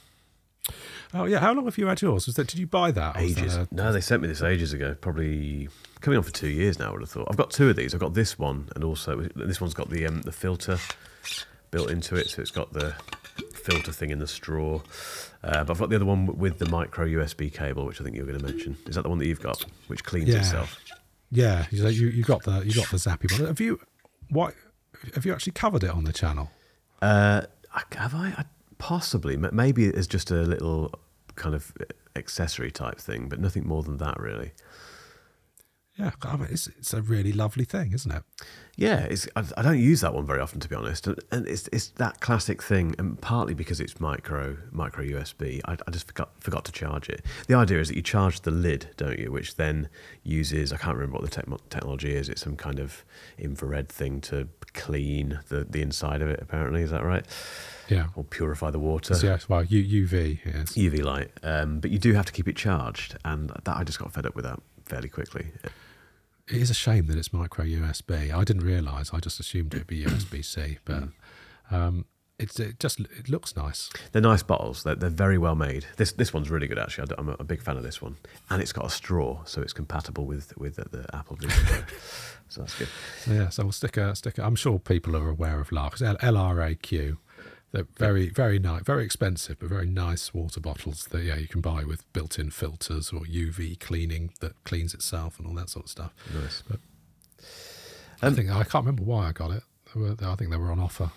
Oh yeah, how long have you had yours? Was that did you buy that? was that Ages. a- No, they sent me this ages ago. Probably coming on for two years now. I would have thought. I've got two of these. I've got this one, and also this one's got the um, the filter built into it, so it's got the filter thing in the straw. Uh, but I've got the other one with the micro USB cable, which I think you were going to mention. Is that the one that you've got, which cleans Yeah. itself? yeah, you, you you got the you got the Zappy one. Have you what? Have you actually covered it on the channel? Uh, have I? I? Possibly. Maybe it's just a little kind of accessory type thing, but nothing more than that, really. Yeah, I mean, it's it's a really lovely thing, isn't it? Yeah, it's, I, I don't use that one very often, to be honest, and, and it's it's that classic thing, and partly because it's micro micro USB, I, I just forgot forgot to charge it. The idea is that you charge the lid, don't you, which then uses I can't remember what the techno technology is. It's some kind of infrared thing to clean the the inside of it. Apparently, is that right? Yeah. Or purify the water. So, yes, well, U, UV, yes. UV light, um, but you do have to keep it charged, and that I just got fed up with that fairly quickly. It is a shame that it's micro USB. I didn't realise. I just assumed it would be USB C, but um, it's it just it looks nice. They're nice bottles. They're, they're very well made. This this one's really good actually. I, am a, a big fan of this one, and it's got a straw, so it's compatible with with the, the Apple so that's good. Yeah, so we'll stick a stick. A, I'm sure people are aware of Larq. LRAQ. They're very very nice, very expensive, but very nice water bottles that yeah you can buy with built-in filters or UV cleaning that cleans itself and all that sort of stuff. Nice. but I think I can't remember why I got it. They were, I think they were on offer.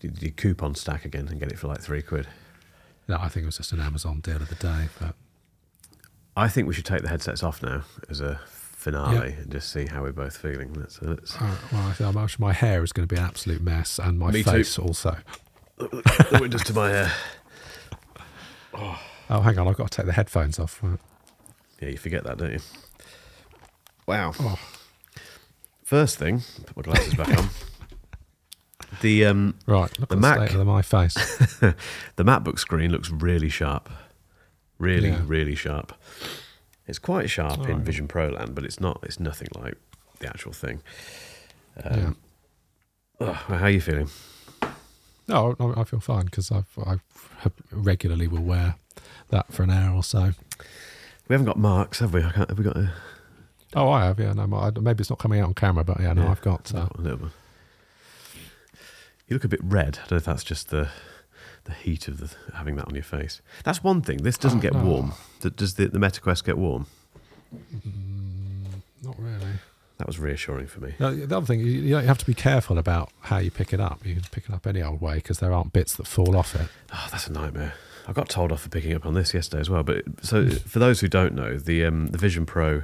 Did you coupon stack again and get it for like three quid? No, I think it was just an Amazon deal of the day. But I think we should take the headsets off now as a finale Yeah. and just see how we're both feeling. Let's, uh, uh, well, I my hair is going to be an absolute mess, and my Me too. face also. the windows to my hair. Oh, hang on, I've got to take the headphones off. Right. Yeah, you forget that, don't you? Wow. Oh. First thing, put my glasses back on. The um, Right, look The at the Mac. state of my face. the MacBook screen looks really sharp, really, Yeah. really sharp. It's quite sharp in Alright. Vision Pro land, but it's not. It's nothing like the actual thing. Um, ugh, how are you feeling? No, no, I feel fine because I've regularly will wear that for an hour or so. We haven't got marks, have we? I can't, have we got a, Oh, I have, yeah. No, maybe it's not coming out on camera, but yeah, no, Yeah. I've got. Uh, a little bit? You look a bit red. I don't know if that's just the the heat of the, having that on your face. That's one thing. This doesn't Oh, get no. warm. Does the, the MetaQuest get warm? Not really. That was reassuring for me. No, the other thing, you, you have to be careful about how you pick it up. You can pick it up any old way because there aren't bits that fall off it. Oh, that's a nightmare. I got told off for picking up on this yesterday as well. But so for those who don't know, the um, the Vision Pro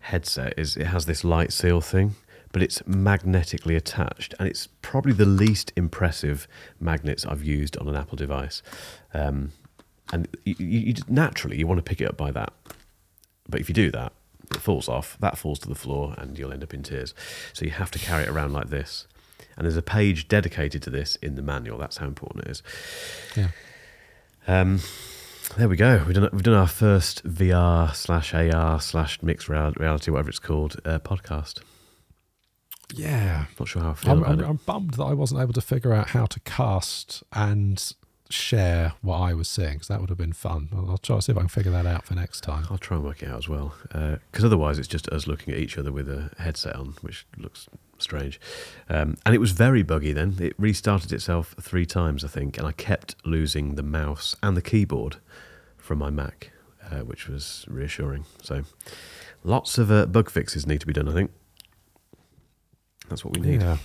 headset is it has this light seal thing, but it's magnetically attached, and it's probably the least impressive magnets I've used on an Apple device. Um, and you, you, you naturally you want to pick it up by that, but if you do that, it falls off. That falls to the floor, and you'll end up in tears. So you have to carry it around like this. And there's a page dedicated to this in the manual. That's how important it is. Yeah. Um, there we go. We've done we've done our first VR slash AR slash mixed reality, whatever it's called, uh, podcast. Yeah. Not sure how I feel I'm, about I'm, it. I'm bummed that I wasn't able to figure out how to cast and share what I was seeing because that would have been fun. I'll, I'll try to see if I can figure that out for next time. I'll try and work it out as well, because otherwise it's just us looking at each other with a headset on, which looks strange. Um, and it was very buggy. Then it restarted itself three times, I think, and I kept losing the mouse and the keyboard from my Mac, uh, which was reassuring. So, lots of uh, bug fixes need to be done. I think that's what we need. Yeah.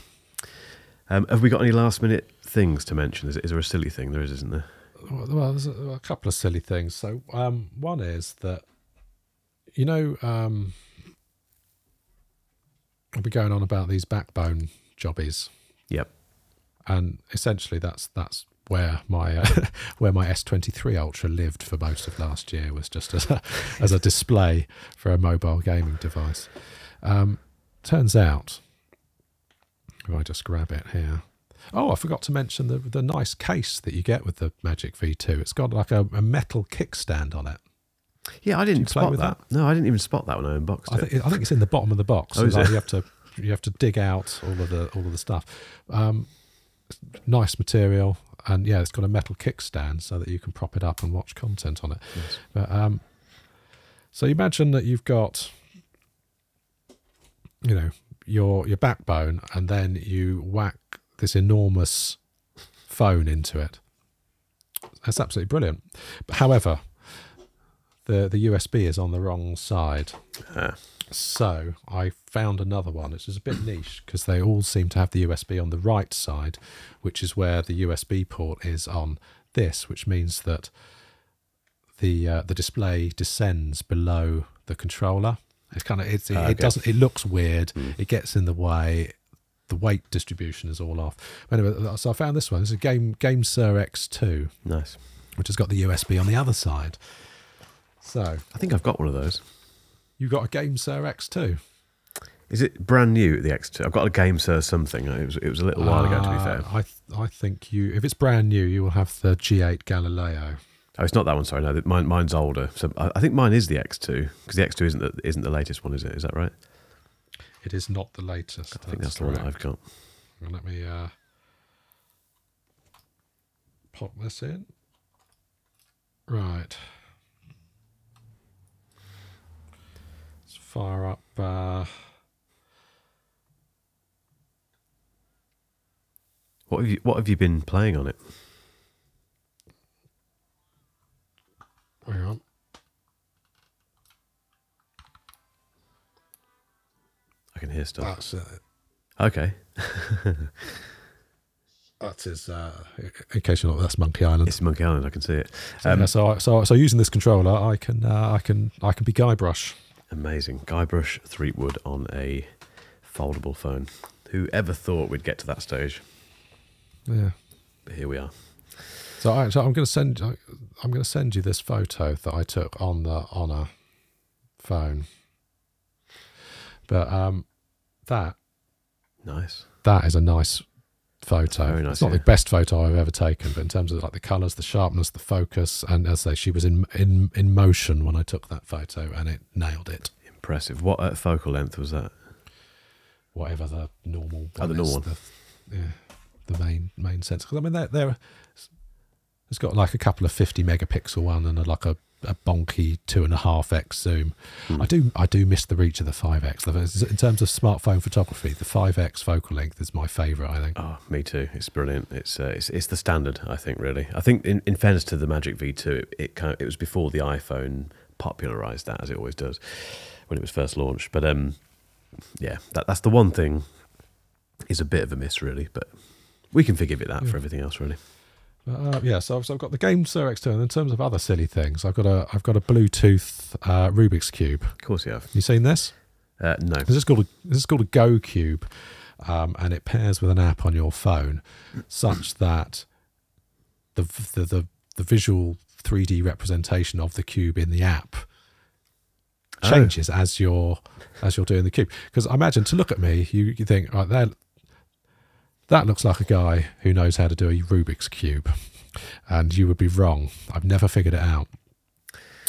Um, have we got any last minute things to mention? Is, is there a silly thing? There is, isn't there? Well, there's a, a couple of silly things. So, um, one is that, you know, um, I'll be going on about these backbone jobbies, Yep. and essentially that's that's where my uh, where my S23 Ultra lived for most of last year was just as a, as a display for a mobile gaming device. Um, turns out, if I just grab it here. Oh, I forgot to mention the the nice case that you get with the Magic V2. It's got like a, a metal kickstand on it. Yeah, I didn't play spot with that. No, I didn't even spot that when I unboxed I it. think I think it's in the bottom of the box. Oh, Like? You have to you have to dig out all of the all of the stuff. Um, nice material, and yeah, it's got a metal kickstand so that you can prop it up and watch content on it. Yes. But um, so imagine that you've got, you know, your your backbone, and then you whack this enormous phone into it. That's absolutely brilliant. But however, the the USB is on the wrong side. Ah, So I found another one. It's just a bit niche because they all seem to have the USB on the right side, which is where the USB port is on this, which means that the uh, the display descends below the controller. It's kind of it's, it, Ah, it doesn't it looks weird. It gets in the way. The weight distribution is all off. Anyway, so I found this one. This is a Game GameSir X2, nice. which has got the USB on the other side. So I think I've got one of those. you've got a GameSir X2. Is it brand new? The X2. I've got a GameSir something. It was. It was a little while ago. To be Uh, fair. I th- I think you if it's brand new, you will have the G8 Galileo. Oh, it's not that one. Sorry, no. Mine, mine's older. So I, I think mine is the X2 because the X2 isn't the, isn't the latest one, is it? Is that right? It is not the latest. I think that's the one that I've got. Well, Let me uh, pop this in. Right. Let's fire up. Uh, What have you What have you been playing on it? Hang on. I can hear stuff. That's uh, Okay. that is. Uh, in case you're not, that's Monkey Island. It's Monkey Island. I can see it. So, Um, yeah, so, so, so using this controller, I can, uh, I can, I can be Guybrush. Amazing. Guybrush Threepwood on a foldable phone. Who ever thought we'd get to that stage? Yeah. But here we are. So, I, so I'm going to send, I- I'm going to send you this photo that I took on the on a phone. But um, that Nice. that is a nice photo. Very nice, it's not yeah. the best photo I've ever taken, but in terms of like the colours, the sharpness, the focus, and as I say, she was in in in motion when I took that photo, and it nailed it. Impressive. What uh, focal length was that? Whatever the normal, Oh, the normal is, The, yeah, the main main sensor. Because I mean, they're, they're it's got like a couple of fifty megapixel one and a, like a a bonky two and a half x zoom. I do I do miss the reach of the five x. In terms of smartphone photography, the five x focal length is my favourite. I think. Oh, me too. It's brilliant. It's uh, it's it's the standard. I think really. I think in, in fairness to the Magic V2, it, it kind of, it was before the iPhone popularized that as it always does when it was first launched. But um, yeah, that that's the one thing is a bit of a miss really. But we can forgive it that for everything else really. Uh, yeah, so, so I've got the GameSir external. In terms of other silly things, I've got a I've got a Bluetooth uh, Rubik's cube. Of course you have. You seen this? Uh, no. This is called a, this is called a GoCube, um, and it pairs with an app on your phone, such that the the the, the visual 3D representation of the cube in the app Oh. changes as you're as you're doing the cube. Because I imagine to look at me, you, you think right there. That looks like a guy who knows how to do a Rubik's cube, and you would be wrong. I've never figured it out.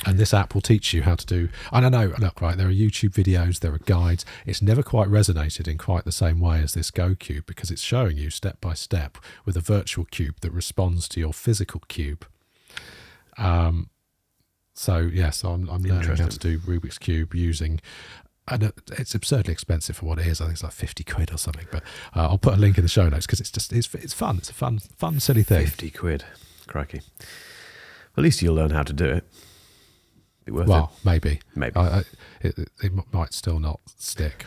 And this app will teach you how to do. I don't know. Look, right. There are YouTube videos. There are guides. It's never quite resonated in quite the same way as this GoCube because it's showing you step by step with a virtual cube that responds to your physical cube. Um. So yes, I'm, I'm learning how to do Rubik's cube using. And it's absurdly expensive for what it is. I think it's like fifty quid or something. But uh, I'll put a link in the show notes because it's just it's it's fun. It's a fun fun silly thing. Fifty quid. Crikey. At least you'll learn how to do it. Be worth Well, maybe. it. Maybe. I, I, it, it might still not stick.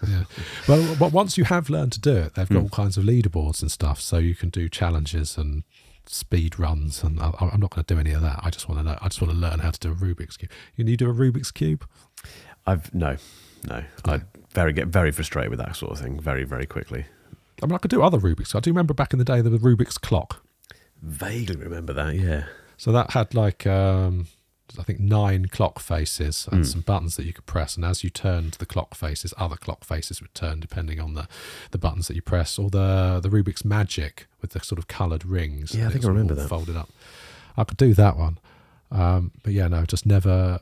But, yeah. Well, but once you have learned to do it, they've got Hmm. all kinds of leaderboards and stuff, so you can do challenges and speed runs. And I, I'm not going to do any of that. I just want to know. I just want to learn how to do a Rubik's cube. Can you do a Rubik's cube? I've no, no. I very get very frustrated with that sort of thing very very quickly. I mean, I could do other Rubik's. I do remember back in the day there was Rubik's clock. Vaguely remember that. Yeah. So that had like um, I think nine clock faces and Hmm. some buttons that you could press, and as you turned the clock faces, other clock faces would turn depending on the, the buttons that you press, or the the Rubik's Magic with the sort of coloured rings. Yeah, I think I remember that. Folded up. I could do that one, um, but yeah, no, just never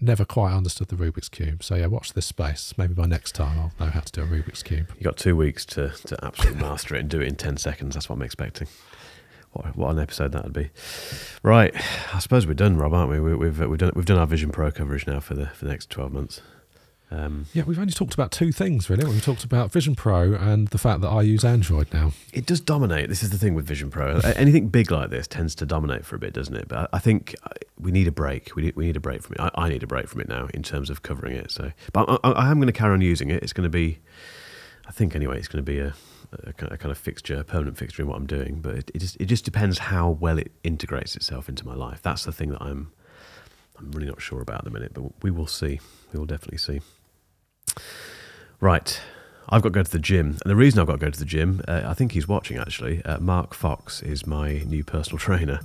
never quite understood the Rubik's cube. So yeah, watch this space. Maybe by next time I'll know how to do a Rubik's cube. You've got two weeks to to absolutely master it and do it in ten seconds. That's what I'm expecting. What, what an episode that would be. Right, I suppose we're done, Rob, aren't we? we we've uh, we've done we've done our Vision Pro coverage now for the for the next twelve months. Um, Yeah, we've only talked about two things really. We've talked about Vision Pro and the fact that I use Android now. it does dominate. This is the thing with Vision Pro. Anything big like this tends to dominate for a bit, doesn't it? But I think uh, we need a break. We need, we need a break from it. I, I need a break from it now in terms of covering it. So, but I, I, I am going to carry on using it. It's going to be, I think anyway, it's going to be a, a, a kind of fixture, a permanent fixture in what I'm doing. But it, it just it just depends how well it integrates itself into my life. That's the thing that I'm I'm really not sure about at the minute. But we will see. We will definitely see. Right. I've got to go to the gym. And the reason I've got to go to the gym, uh, I think he's watching actually. Uh, Mark Fox is my new personal trainer.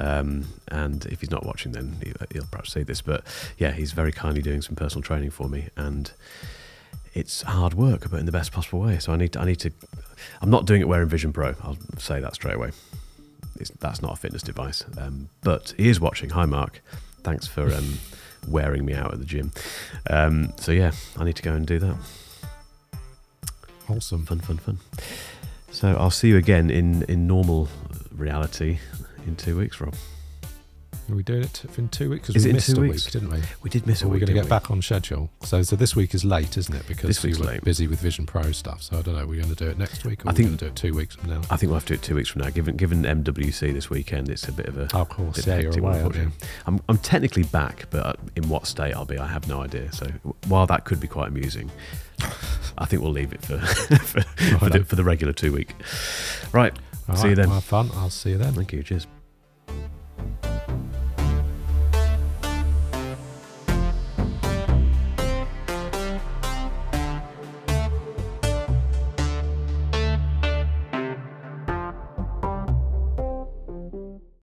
Um, and if he's not watching, then he- he'll perhaps see this. But yeah, he's very kindly doing some personal training for me. And it's hard work, but in the best possible way. So I need to, I need to, I'm not doing it wearing Vision Pro. I'll say that straight away. It's, that's not a fitness device. Um, but he is watching. Hi, Mark. Thanks for um, wearing me out at the gym. Um, so yeah, I need to go and do that. Awesome. Fun, fun, fun. So I'll see you again in, in normal reality in two weeks, Rob. Are we doing it in two weeks? 'Cause Is we missed two a weeks? week, didn't we? We did miss So a we're going to get didn't back on schedule. So, so this week is late, isn't it? Because you were late. busy with Vision Pro stuff. So I don't know. We're going to do it next week, or I we're think- going to do it two weeks from now. we? I think we'll have to do it two weeks from now. Given given MWC this weekend, it's a bit of a. Oh, of course, yeah, you're away, you? I'm, I'm technically back, but uh, in what state I'll be, I have no idea. So while that could be quite amusing, I think we'll leave it for for, for, the, for the regular two week. Right. All see you then. Have fun. I'll see you then. Thank you. Cheers.